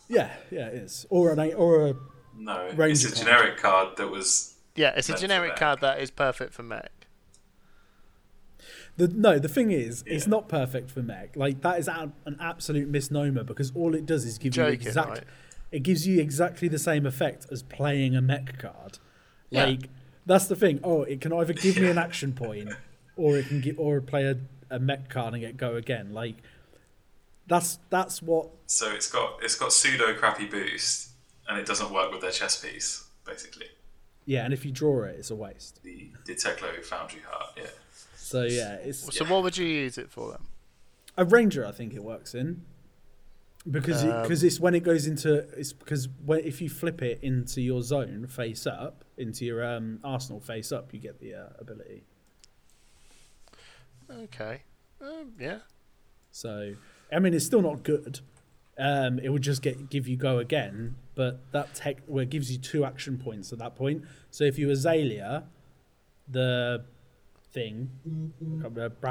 yeah, yeah, it is, or an or a No, Ranger it's a card. generic card that was. Yeah, it's a generic card that is perfect for Mech. The, no, the thing is, it's not perfect for mech. Like that is an absolute misnomer because all it does is give you Joking, exact. right? It gives you exactly the same effect as playing a mech card. Yeah. Like that's the thing. Oh, it can either give me an <laughs> action point, or it can give, or play a, a mech card and get go again. Like that's that's what. So it's got it's got pseudo crappy boost, and it doesn't work with their chess piece. Basically, Yeah, and if you draw it, it's a waste. the the Teklo Foundry Heart. Yeah. So yeah, it's So what would you use it for then? a ranger. I think it works in because Um, because it's when it goes into it's because when if you flip it into your zone face up into your um, arsenal face up, you get the uh, ability. Okay. Um, yeah. So I mean, it's still not good. Um, it would just get give you go again, but that tech well, it gives you two action points at that point. So if you Azalea, the thing,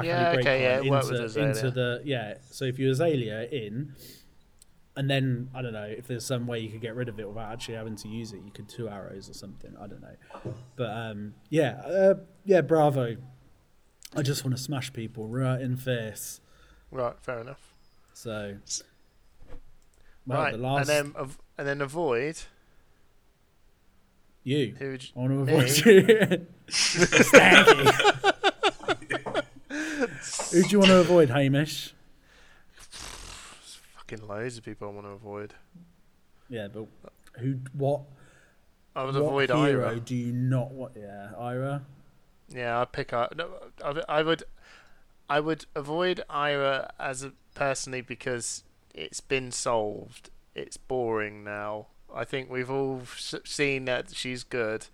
Yeah, okay, yeah, it worked with into, into the yeah. So if you Azalea in, and then I don't know if there's some way you could get rid of it without actually having to use it. You could two arrows or something. I don't know, but um, yeah, uh, yeah, bravo. I just want to smash people right in the face. Right. Fair enough. So, well, right. the last And then and then avoid. you. Who would you, I want to Me? avoid you. <laughs> Stanky. <laughs> Who do you want to avoid, Hamish? There's fucking loads of people I want to avoid. Yeah, but who? What? I would what avoid hero Ira. do you not want? Yeah, Ira. Yeah, I'd pick up. No, I, I would, I would avoid Ira as a personally because it's been solved. It's boring now. I think we've all seen that she's good.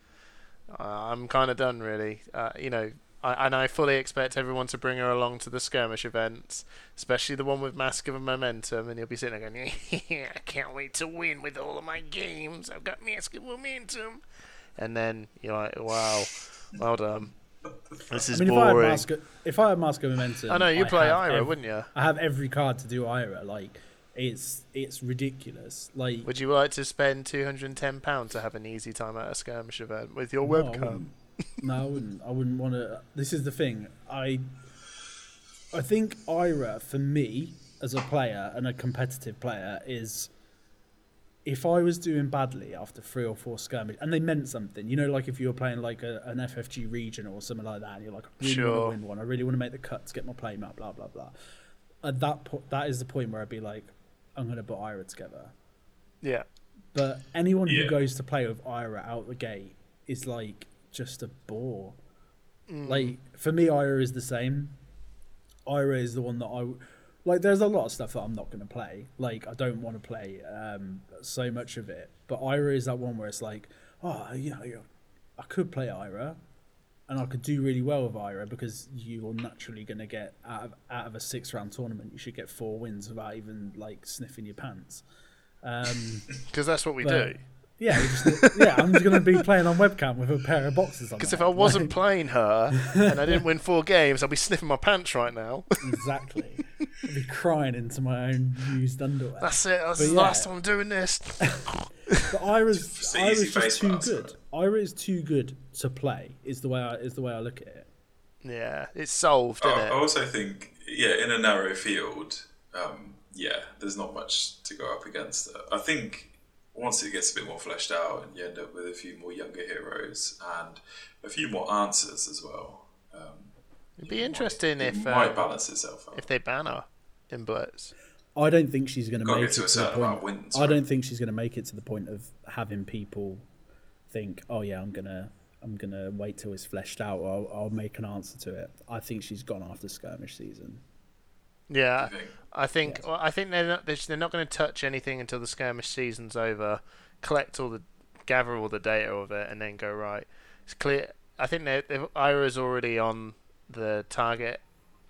Uh, I'm kind of done, really. Uh, you know, I, and I fully expect everyone to bring her along to the skirmish events, especially the one with Mask of Momentum, and you'll be sitting there going, <laughs> "I can't wait to win with all of my games. I've got Mask of Momentum," and then you're like, "Wow, well done." This I is mean, if I had boring. mask, if I had mask of momentum, I know you I play Ira, ev- wouldn't you? I have every card to do Ira. Like, it's it's ridiculous. Like, Would you like to spend two hundred and ten pounds to have an easy time at a skirmish event with your No, I webcam? Wouldn't. no, I wouldn't. I wouldn't want to. This is the thing. I I think Ira for me as a player and a competitive player is if I was doing badly after three or four skirmish and they meant something, you know, like if you were playing like a, an FFG region or something like that, and you're like, I really want Sure. to win one, I really want to make the cuts, get my play map, blah blah blah. At that point, that is the point where I'd be like, I'm going to put Ira together. Yeah, But anyone Yeah. who goes to play with Ira out the gate is like just a bore. Like for me, Ira is the same. Ira is the one that I like. There's a lot of stuff that I'm not going to play. Like I don't want to play um, so much of it. But Ira is that one where it's like, oh, you know, I could play Ira, and I could do really well with Ira because you're naturally going to get out of out of a six round tournament, you should get four wins without even like sniffing your pants. Um, <laughs> because that's what we But- do. Yeah, just, yeah, I'm just going to be playing on webcam with a pair of boxes on. Because if I wasn't Like, playing her and I didn't <laughs> win four games, I'd be sniffing my pants right now. exactly, I'd be crying into my own used underwear. That's it. That's But the yeah. last time I'm doing this. <laughs> But Ira's, Ira's just too mask, good. Ira is too good to play. Is the way I is the way I look at it. yeah, it's solved, I, isn't I it? also think, yeah, in a narrow field, um, yeah, there's not much to go up against. I think once it gets a bit more fleshed out and you end up with a few more younger heroes and a few more answers as well. Um, It'd be interesting it if might uh, balance itself out. if they ban her in Blitz. I don't think she's going to make it to to a the certain point. amount of wins, I right? don't think she's going to make it to the point of having people think, "Oh yeah, I'm gonna, I'm gonna wait till it's fleshed out, or I'll, I'll make an answer to it." I think she's gone after skirmish season. Yeah, I think. I think well, I think they're not they're, they're not going to touch anything until the skirmish season's over. Collect all the, gather all the data of it, and then go right. It's clear. I think they they've Ira's already on the target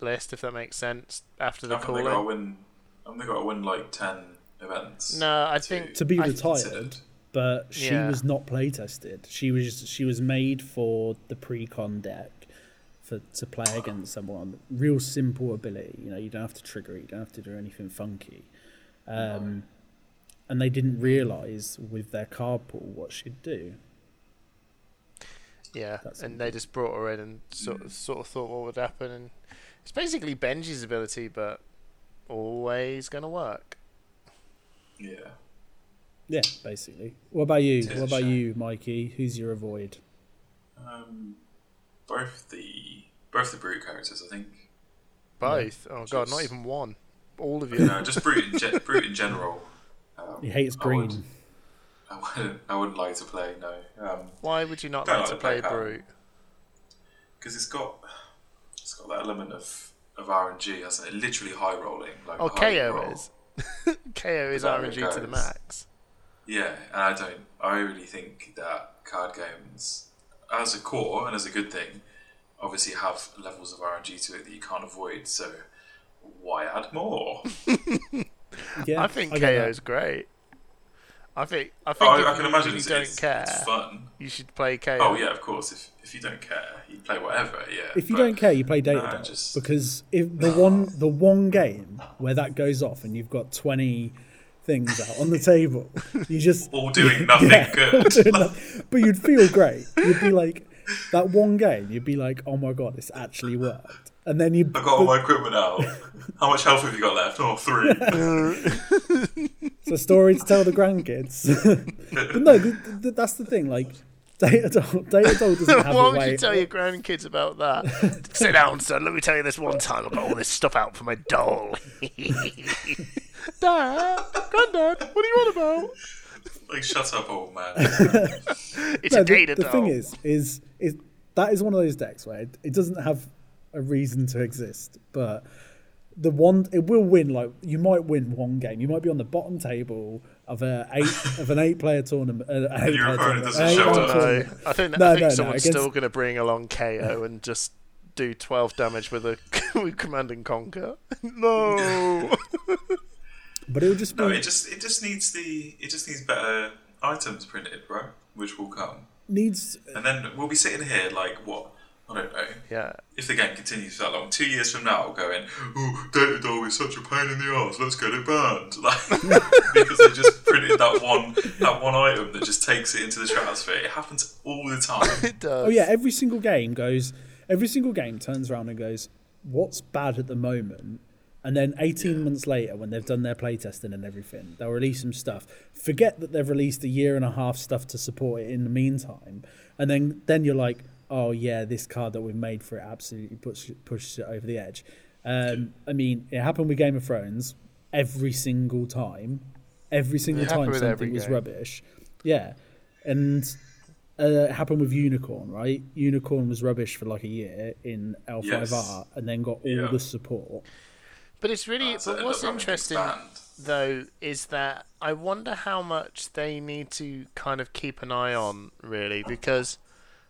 list, if that makes sense. After the I think they got to win. I think they got to win like ten events. No, I to- think To be retired, but she Yeah. was not play tested. She was she was made for the pre-con deck for to play against someone. Real simple ability. You know, you don't have to trigger it. You don't have to do anything funky. Um, and they didn't realize with their card pool what she'd do. Yeah, That's and they just brought her in and sort of, sort of thought what would happen, and it's basically Benji's ability, but always gonna work. Yeah. Yeah, basically. What about you? What about shame. you, Mikey? Who's your avoid? Um, both the both the brute characters, I think. Both. Oh god, not even one. All of you. No, just brute in, ge- brute in general. Um, He hates I would- green. I wouldn't, I wouldn't like to play. No, um, Why would you not Don't like to like play Black Brute? because it's got it's got that element of of RNG, hasn't it? Literally high rolling. Like Oh, Kayo roll. is. <laughs> Kayo is There it RNG to the max. Yeah, and I don't. I really think that card games, as a core and as a good thing, obviously have levels of RNG to it that you can't avoid. So why add more? <laughs> Yeah, I think get Kayo is great. I think I think Oh, if I, I can you imagine really it's, don't it's, care, it's fun. you should play Kayo. Oh yeah, of course. If if you don't care, you play whatever. Yeah. If you but- don't care, you play Data no, Dog. just- because if the <sighs> one the one game where that goes off and you've got twenty things out on the table, you just <laughs> all doing <laughs> nothing Yeah, good. doing nothing. but you'd feel great. You'd be like that one game. You'd be like, oh my god, this actually worked. And then you I got all my equipment out. How much health have you got left? Oh, three. <laughs> it's a story to tell the grandkids. but no, th- th- that's the thing. Like Data Dog, Data Dog doesn't have Why a would you tell your grandkids about that? Sit down, son. Let me tell you this one time I got all this stuff out for my doll. Dad, Granddad, what are you on about? <laughs> like, shut up, old man. <laughs> It's No, a the, data the doll. thing is, is is that is one of those decks where it, it doesn't have a reason to exist, but the one it will win. Like you might win one game, you might be on the bottom table of a eight of an eight player tournament. Uh, an eight your player opponent tournament, doesn't an show up. no. I think No, I think no, no, someone's against- still going to bring along Kayo and just do 12 damage with a <laughs> with command and conquer. No. But it would just be No, it just it just needs the it just needs better items printed, right? Which will come, needs. and then we'll be sitting here like what I don't know. yeah. If the game continues for that long, two years from now, going, "Oh, Data Dog is such a pain in the ass. Let's get it banned." <laughs> Like <laughs> because they just printed that one that one item that just takes it into the stratosphere. It happens all the time. <laughs> It does. Oh yeah, every single game goes. Every single game turns around and goes, "What's bad at the moment?" And then 18 months later, when they've done their playtesting and everything, they'll release some stuff. Forget that they've released a year and a half stuff to support it in the meantime, and then then you're like, "Oh yeah, this card that we've made for it absolutely push, pushes it over the edge." Um, I mean, it happened with Game of Thrones every single time. Every single It time something was rubbish. Yeah, and uh, it happened with Unicorn, right? Unicorn was rubbish for like a year in L5R Yes. and then got all Yeah. the support. But it's really. So but what's ended up having to interesting expand. though is that I wonder how much they need to kind of keep an eye on, really, because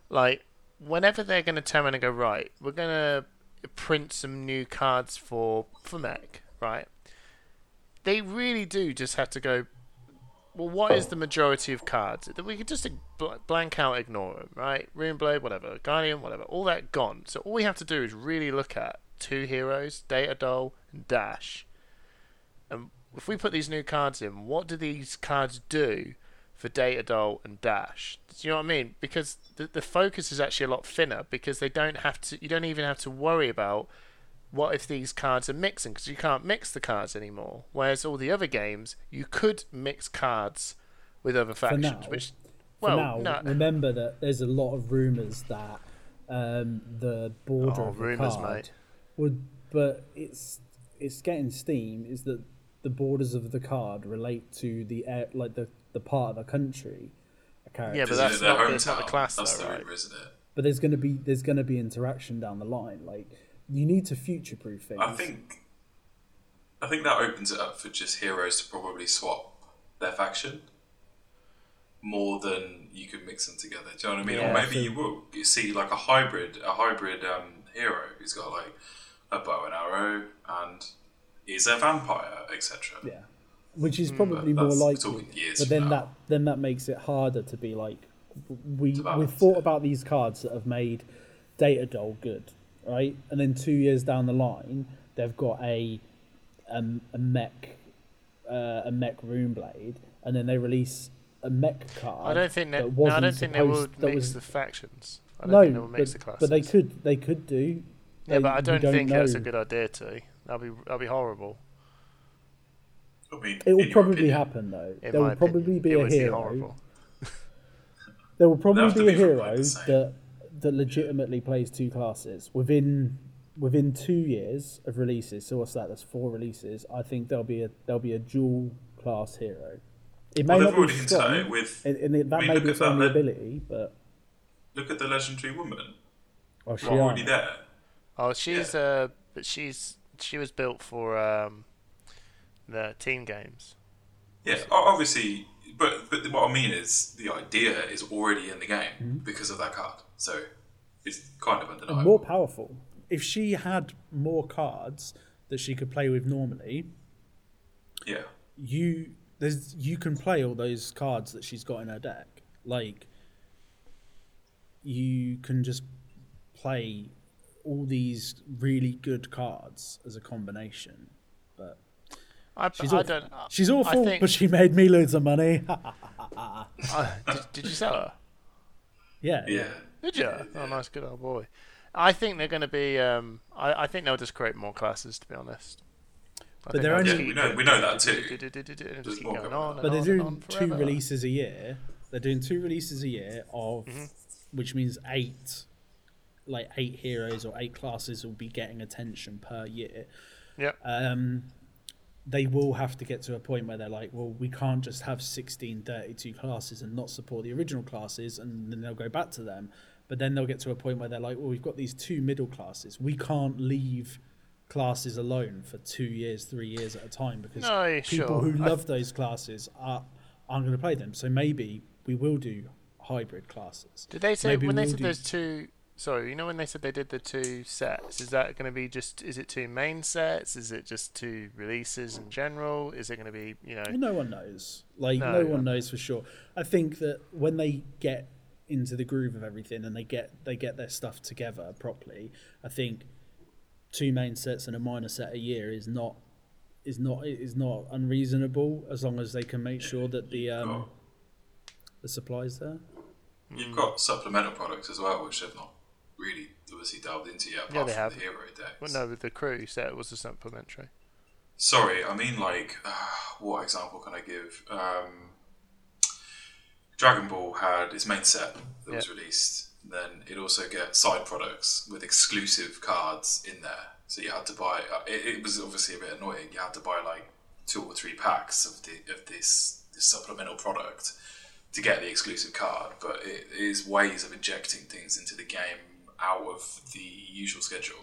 like whenever they're going to turn around and go right, we're going to print some new cards for for Mech, right? They really do just have to go. Well, what is the majority of cards? That we could just bl- blank out, ignore them, right? Runeblade, whatever, Guardian, whatever, all that gone. So all we have to do is really look at two heroes, Data Doll and Dash. And if we put these new cards in, what do these cards do for Data Doll and Dash? Do you know what I mean? Because the the focus is actually a lot thinner because they don't have to. You don't even have to worry about what if these cards are mixing because you can't mix the cards anymore. Whereas all the other games, you could mix cards with other factions, now, which For well, now, no, remember that there's a lot of rumours that um, the border Oh, of the rumours, card mate. would, but it's it's getting steam. Is that the borders of the card relate to the air, like the the part of the country. A character. Yeah, but that's it their not- it's not the class That's though, the right? rumor, isn't it? but there's gonna be there's gonna be interaction down the line. Like you need to future proof things. I think I think that opens it up for just heroes to probably swap their faction more than you could mix them together. Do you know what I mean? Yeah, or I maybe you will you see like a hybrid a hybrid um, hero who's got like a bow and arrow and is a vampire, etc. Yeah, which is probably but more likely. talking years But from then now. that then that makes it harder to be like we To we've thought it. about these cards that have made Data Doll good, right? And then two years down the line, they've got a um, a mech uh, a mech rune blade, and then they release a mech card. I don't think that. that no, I wasn't don't think they supposed- would mix was- the factions. I don't no, think they will mix but, the classes. but they could they could do. Yeah, but I we don't, think that's a good idea. To that'd be that'd be horrible. I mean, It will probably opinion, happen though. In there will probably opinion, be it a would be hero. horrible. <laughs> There will probably be a hero like, the same- that that legitimately plays two classes within within two years of releases. So what's that? That's four releases. I think there'll be a there'll be a dual class hero. It may Well, not be already hinted strong, it with. and, and it- that I mean, may look be at its only le- ability, but Look at the legendary woman. oh, she Well, already there. Oh, she's Yeah. uh, but she's she was built for um, the team games. Yeah, obviously, but but what I mean is the idea is already in the game Mm-hmm. because of that card. So it's kind of undeniable. and more powerful. If she had more cards that she could play with normally, yeah, you there's you can play all those cards that she's got in her deck. Like you can just play all these really good cards as a combination. But I, she's I awful. don't. uh, she's awful, think- but she made me loads of money. uh, <laughs> did, did you sell her? yeah. yeah. Did you? Oh, nice, good old boy. I think they're going to be. Um, I, I think they'll just create more classes. To be honest. I But think they're only- Yeah, we know- doing- we know that too. There's more going on But they're doing two releases a year. They're doing two releases a year of, Mm-hmm. which means eight, like eight heroes or eight classes will be getting attention per year. Yep. um, they will have to get to a point where they're like, well, we can't just have 16, 32 classes and not support the original classes, and then they'll go back to them. But then they'll get to a point where they're like, well, we've got these two middle classes. We can't leave classes alone for two years, three years at a time because No, people sure. who love those classes are aren't going to play them. So maybe we will do hybrid classes. Did they say Maybe when they we'll said do- there's two? Sorry, you know when they said they did the two sets, is that going to be just? Is it two main sets? Is it just two releases in general? Is it going to be you know? Well, no one knows. Like No, no, yeah. one knows for sure. I think that when they get into the groove of everything and they get they get their stuff together properly, I think two main sets and a minor set a year is not is not is not unreasonable as long as they can make sure that the um the supplies there. You've got supplemental products as well, which they've not really obviously delved into yet, apart Yeah, they from have. the hero decks. Well, no, with the crew set was a supplementary. Sorry, I mean like, what example can I give? Um, Dragon Ball had its main set that was Yeah. released. Then it also get side products with exclusive cards in there. So you had to buy. uh, It, it was obviously a bit annoying. You had to buy like two or three packs of the of this, this supplemental product to get the exclusive card. But it is ways of injecting things into the game out of the usual schedule.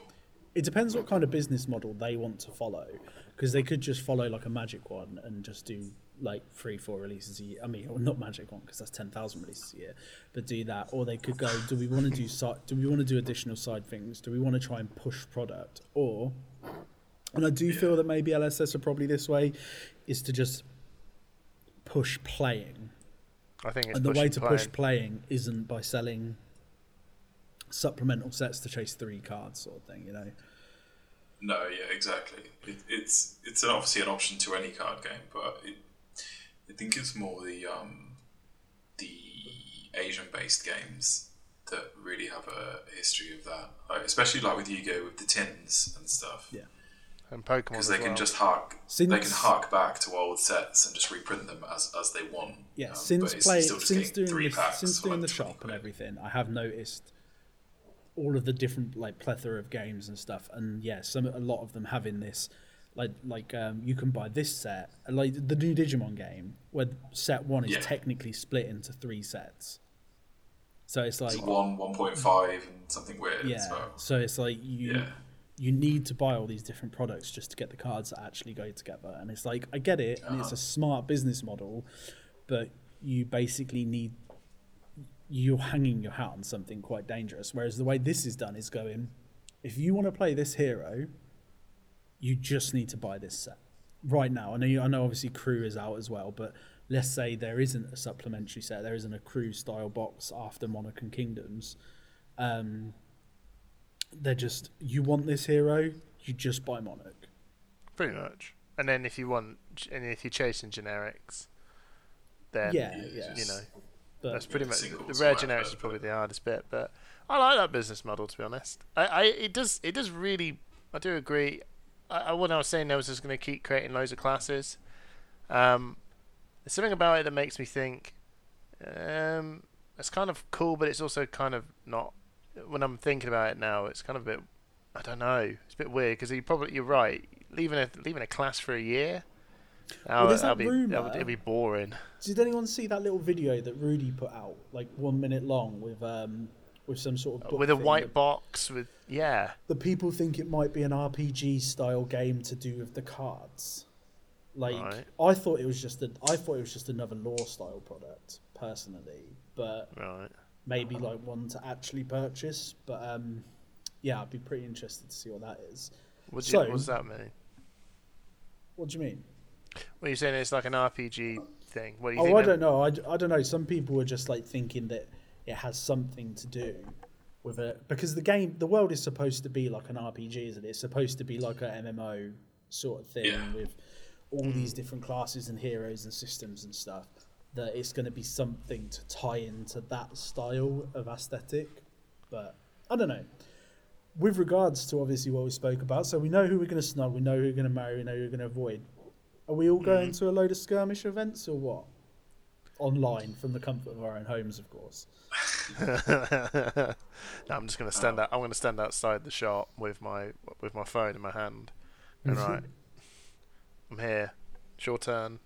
It depends what kind of business model they want to follow, because they could just follow like a Magic one and just do like three, four releases a year. I mean, well, not Magic one because that's ten thousand releases a year, but do that. Or they could go, do we want to do side? Do we want to do additional side things? Do we want to try and push product? Or, and I do feel that maybe LSS are probably this way, is to just push playing. I think it's and the way to playing. push playing isn't by selling supplemental sets to chase three cards, sort of thing. You know. No, yeah, exactly. It, it's it's obviously an option to any card game, but it, I think it's more the um, the Asian-based games that really have a history of that, like, especially like with Yu-Gi-Oh with the tins and stuff. Yeah. and Pokemon Because as they can well. just hark, they can hark back to old sets and just reprint them as, as they want. Yeah, Um, since but it's play, still since doing three the, packs since doing like the shop and everything, I have noticed all of the different like plethora of games and stuff, and yeah, some a lot of them have in this like like um, you can buy this set, like the new Digimon game, where set one is Yeah. technically split into three sets. So it's like It's one, one point five, and something weird yeah, well. so it's like you Yeah. you need to buy all these different products just to get the cards that actually go together. And it's like I get it, and Uh-huh. it's a smart business model, but you basically need you're hanging your hat on something quite dangerous. Whereas the way this is done is going, if you want to play this hero, you just need to buy this set right now. I know, you, I know, obviously crew is out as well, but let's say there isn't a supplementary set, there isn't a crew style box after Monarch and Kingdoms. Um, they're just you want this hero, you just buy Monarch. Pretty much. And then if you want, and if you're chasing generics, then yeah, yeah, yeah. You know, but that's pretty the much the singles rare generics is probably the hardest bit. But I like that business model to be honest. I, I it does it does really. I do agree. I, I when I was saying I was just going to keep creating loads of classes. Um, there's something about it that makes me think. Um, it's kind of cool, but it's also kind of not. When I'm thinking about it now, it's kind of a bit. I don't know. It's a bit weird because you probably you're right. Leaving a leaving a class for a year. That there's that be, that rumour- would, it'd be boring. did anyone see that little video that Rudy put out, like one minute long, with um with some sort of with a white box with yeah the people think it might be an RPG style game to do with the cards. Like Right. I thought it was just a, I thought it was just another law style product personally, but right maybe like one to actually purchase. But um, yeah, I'd be pretty interested to see what that is. what, So- you, what does that mean What do you mean? Well you're saying it's like an rpg thing what do you Oh, think I don't know. I, I don't know. Some people were just like thinking that it has something to do with it because the game, the world is supposed to be like an RPG, isn't it? It's supposed to be like a MMO sort of thing Yeah. with all these hmm. different classes and heroes and systems and stuff. That it's going to be something to tie into that style of aesthetic, but I don't know. With regards to obviously what we spoke about, so we know who we're going to snug, we know who we're going to marry, we know who we're going to avoid. Are we all going mm. to a load of skirmish events or what? Online from the comfort of our own homes, of course. <laughs> no, i'm just going to stand oh. out i'm going to stand outside the shop with my with my phone in my hand and <laughs> right i'm here it's your turn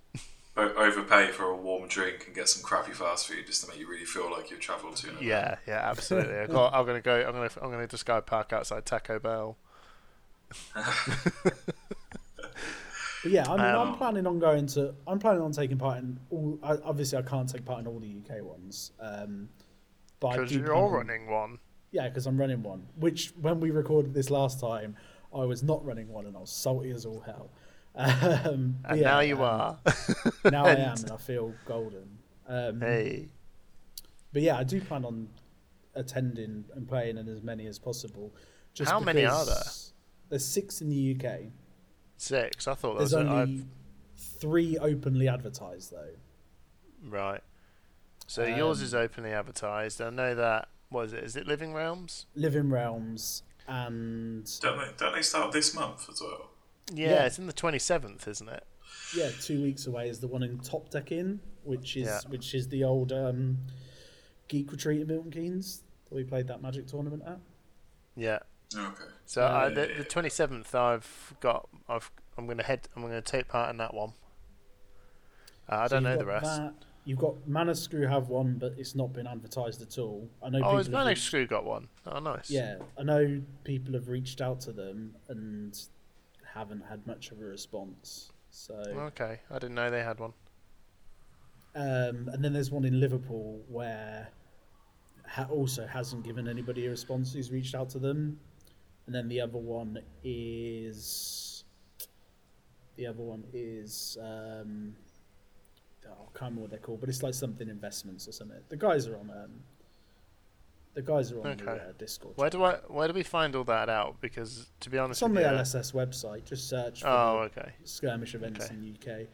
O- overpay for a warm drink and get some crappy fast food just to make you really feel like you've travelled to an event. yeah yeah <laughs> absolutely I got, i'm going to go i'm going to i'm going to just go park outside taco bell But yeah, I mean, I'm Um, planning on going to. I'm planning on taking part in all. I, obviously, I can't take part in all the UK ones. Um, but because you're plan running one Yeah, because I'm running one. Which, when we recorded this last time, I was not running one, and I was salty as all hell. <laughs> Um, and yeah, now you um, are <laughs> Now I am, and I feel golden. Um, hey But yeah, I do plan on attending and playing in as many as possible. Just How many are because There's six in the UK. Six i thought that There's was a- only three openly advertised though. right so yours Um, is openly advertised i know that what is it is it living realms Living Realms and Don't they, don't they start this month as well? yeah, Yeah. it's in the 27th isn't it yeah, two weeks away is the one in Top Deck Inn, which is Yeah. which is the old um, Geek Retreat in Milton Keynes that we played that Magic tournament at. yeah Okay. So uh, the the twenty seventh, I've got. I've. I'm gonna head. I'm gonna take part in that one. Uh, I So don't know the rest. That. You've got Mana Screw have one, but it's not been advertised at all. I know. Oh, people has have reached- Screw got one? Oh, nice. Yeah, I know people have reached out to them and haven't had much of a response. So, Okay, I didn't know they had one. um, and then there's one in Liverpool where ha- also hasn't given anybody a response who's reached out to them, and then the other one is the other one is um, oh, I can't remember what they're called, but it's like something investments or something. The guys are on um, the guys are on the uh, Discord. Where do I? Where do we find all that out? Because to be honest It's on the you, LSS website. Just search for oh, okay. skirmish events Okay. in UK.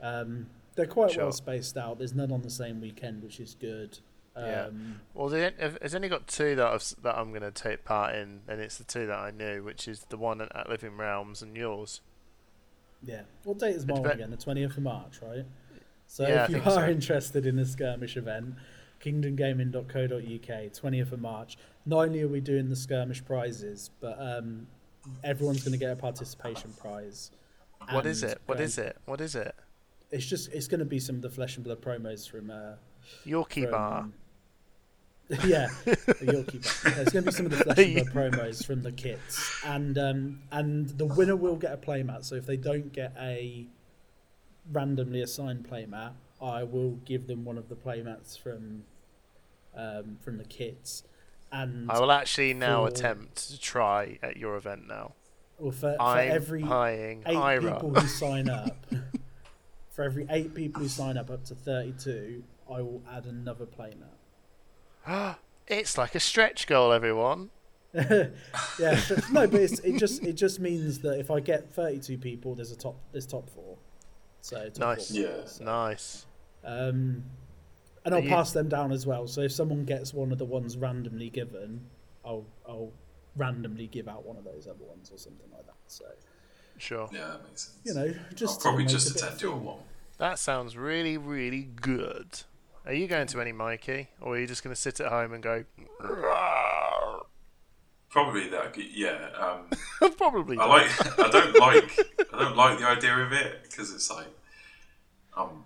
Um, they're quite Sure. well spaced out. There's none on the same weekend, which is good. Um, Yeah. Well, it's only got two that I've, that I'm gonna take part in, and it's the two that I knew, which is the one at, at Living Realms and yours. yeah. What date is It's again? The 20th of March, right? So Yeah, if you are so. interested in a skirmish event, kingdomgaming.co.uk, 20th of March. Not only are we doing the skirmish prizes, but um, everyone's going to get a participation prize. What is it? What going- is it? What is it? It's just it's going to be some of the Flesh and Blood promos from. Uh, Yorkie from bar. <laughs> yeah, the Yorkie bar. There's going to be some of the <laughs> Flesh and Blood promos from the kits, and um, and the winner will get a playmat. So if they don't get a randomly assigned playmat, I will give them one of the playmats from um, from the kits. And I will actually now for- attempt to try at your event now. well, for, for I'm every eight Ira. people who sign up, <laughs> for every eight people who sign up up to thirty-two, I will add another playmat. <gasps> It's like a stretch goal, everyone. <laughs> yeah, so- no, but it's, it just it just means that if I get thirty-two people, there's a top there's top four. So top Nice. four. Yeah. So, Nice. um, and I'll You- pass them down as well. So if someone gets one of the ones randomly given, I'll I'll randomly give out one of those other ones or something like that. So Sure. Yeah, that makes sense. you know, just I'll probably just a attend your one. That sounds really, really good. Are you going to any, Mikey? Or are you just going to sit at home and go, "Rawr"? Probably that. Yeah. Um, <laughs> Probably I not. like. I don't like. I don't like the idea of it because it's like, um,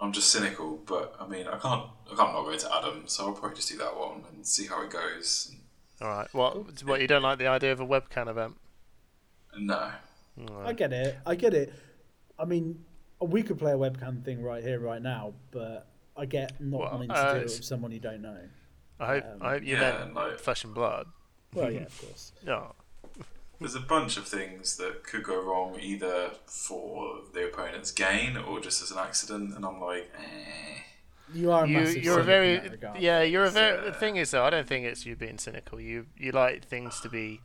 I'm just cynical. But I mean, I can't. I can't not go to Adam, so I'll probably just do that one and see how it goes. All right. What, what, you don't like the idea of a webcam event? No. I get it. I get it. I mean, we could play a webcam thing right here, right now, but I get not Well, wanting to uh, do with someone you don't know. I hope, Um, I hope you yeah, meant like- flesh and blood. Well, yeah, of course. <laughs> Yeah. There's a bunch of things that could go wrong either for the opponent's gain or just as an accident, and I'm like, eh. You are a You, massive you're a cynic in very that yeah. You're a very. The thing is, though, I don't think it's you being cynical. You you like things to be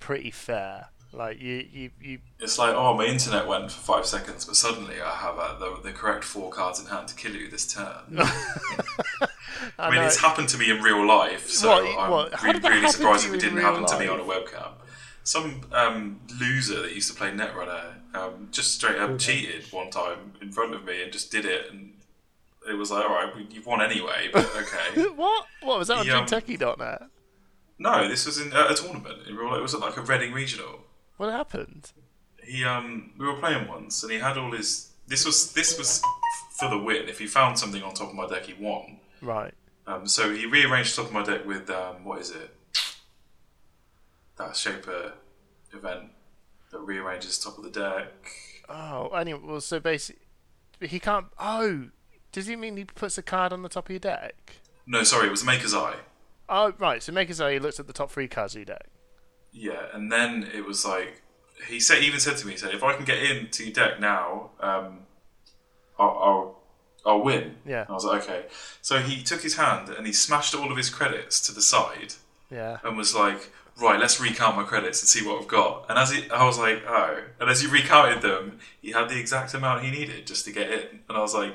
pretty fair. Like you you you. It's like, oh, my internet went for five seconds, but suddenly I have uh, the, the correct four cards in hand to kill you this turn. <laughs> I mean, know. it's happened to me in real life, so What- I'm what- how re- really surprised if it didn't real happen to me on a webcam. Some um, loser that used to play Netrunner um, just straight up cheated one time in front of me and just did it, and it was like, all right, you've won anyway, but <laughs> okay. What? What was that on Yeah. Jinteki.net? no, this was in uh, a tournament in real life. It was at like a Reading regional. What happened? he um we were playing once and he had all his this was this was for the win if he found something on top of my deck he won Right. um so he rearranged top of my deck with um what is it that shaper event that rearranges top of the deck Oh, anyway. Well, so basically, he can't. Oh, does he mean he puts a card on the top of your deck? no sorry it was maker's eye Oh, right. So Maker's Eye, he looks at the top three cards of your deck. Yeah and then it was like he said he even said to me he said if I can get into your deck now um I'll, I'll I'll win. Yeah. And I was like, okay. So he took his hand and he smashed all of his credits to the side Yeah. and was like, right, let's recount my credits and see what I've got. And as he, I was like, oh. And as he recounted them, he had the exact amount he needed just to get in. And I was like,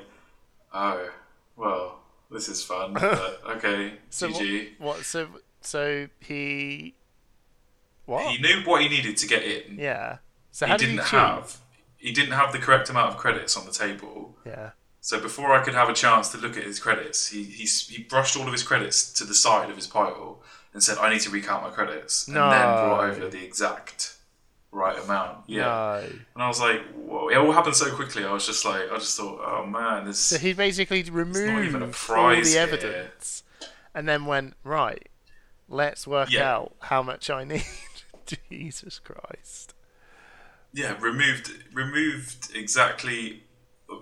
oh, well, this is fun. <laughs> But okay, So GG. what, what? So so he. What? He knew what he needed to get in. yeah. So he did didn't he have. He didn't have the correct amount of credits on the table. Yeah. So before I could have a chance to look at his credits, he, he he brushed all of his credits to the side of his pile and said, "I need to recount my credits," and then brought over the exact right amount. Yeah, No. and I was like, "Whoa!" It all happened so quickly. I was just like, I just thought, "Oh man, this." So he basically removed all the here. evidence, and then went right. Let's work Yeah. out how much I need. Jesus Christ. yeah, removed removed exactly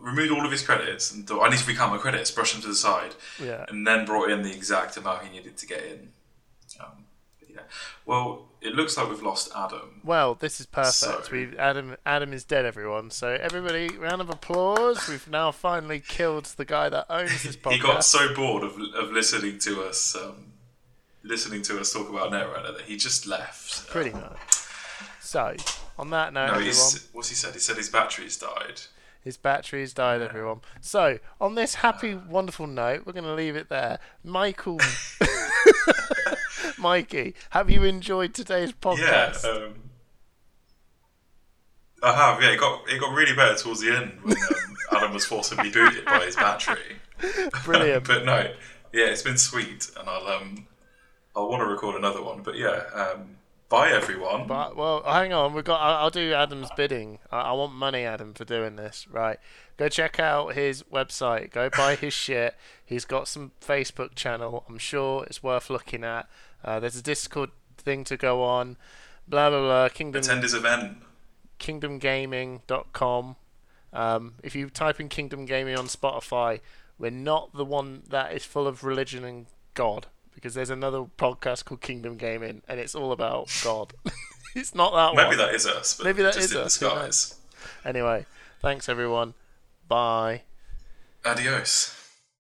removed all of his credits and thought, "I need to recount my credits." Brush them to the side. Yeah. and then brought in the exact amount he needed to get in. Um, yeah. Well, it looks like we've lost Adam. Well, this is perfect. So- We Adam Adam is dead, everyone. So everybody, round of applause. We've now finally killed the guy that owns this podcast. <laughs> He got so bored of, of listening to us, um, listening to us talk about Netrunner that he just left. Pretty much. So, on that note, No, everyone, he's, what's he said? He said his batteries died. his battery's died, everyone. So, on this happy, wonderful note, we're going to leave it there. Michael, <laughs> Mikey, have you enjoyed today's Yeah, podcast? um, I have. Yeah, it got it got really bad towards the end when um, <laughs> Adam was forcibly booted by his battery. Brilliant. <laughs> but no, yeah, it's been sweet, and I'll um, I'll want to record another one. But yeah, um, Bye, everyone. But well, hang on. We've got. I'll, I'll do Adam's bidding. I, I want money, Adam, for doing this. Right. Go check out his website. Go buy his <laughs> shit. He's got some Facebook channel. I'm sure it's worth looking at. Uh, there's a Discord thing to go on. Blah blah blah. Kingdom Attend his event. kingdomgaming.com. Um, if you type in Kingdom Gaming on Spotify, we're not the one that is full of religion and God, because there's another podcast called Kingdom Gaming, and it's all about God. <laughs> it's not that Maybe one. that is us, Maybe that is us. Anyway, thanks everyone. Bye. Adios.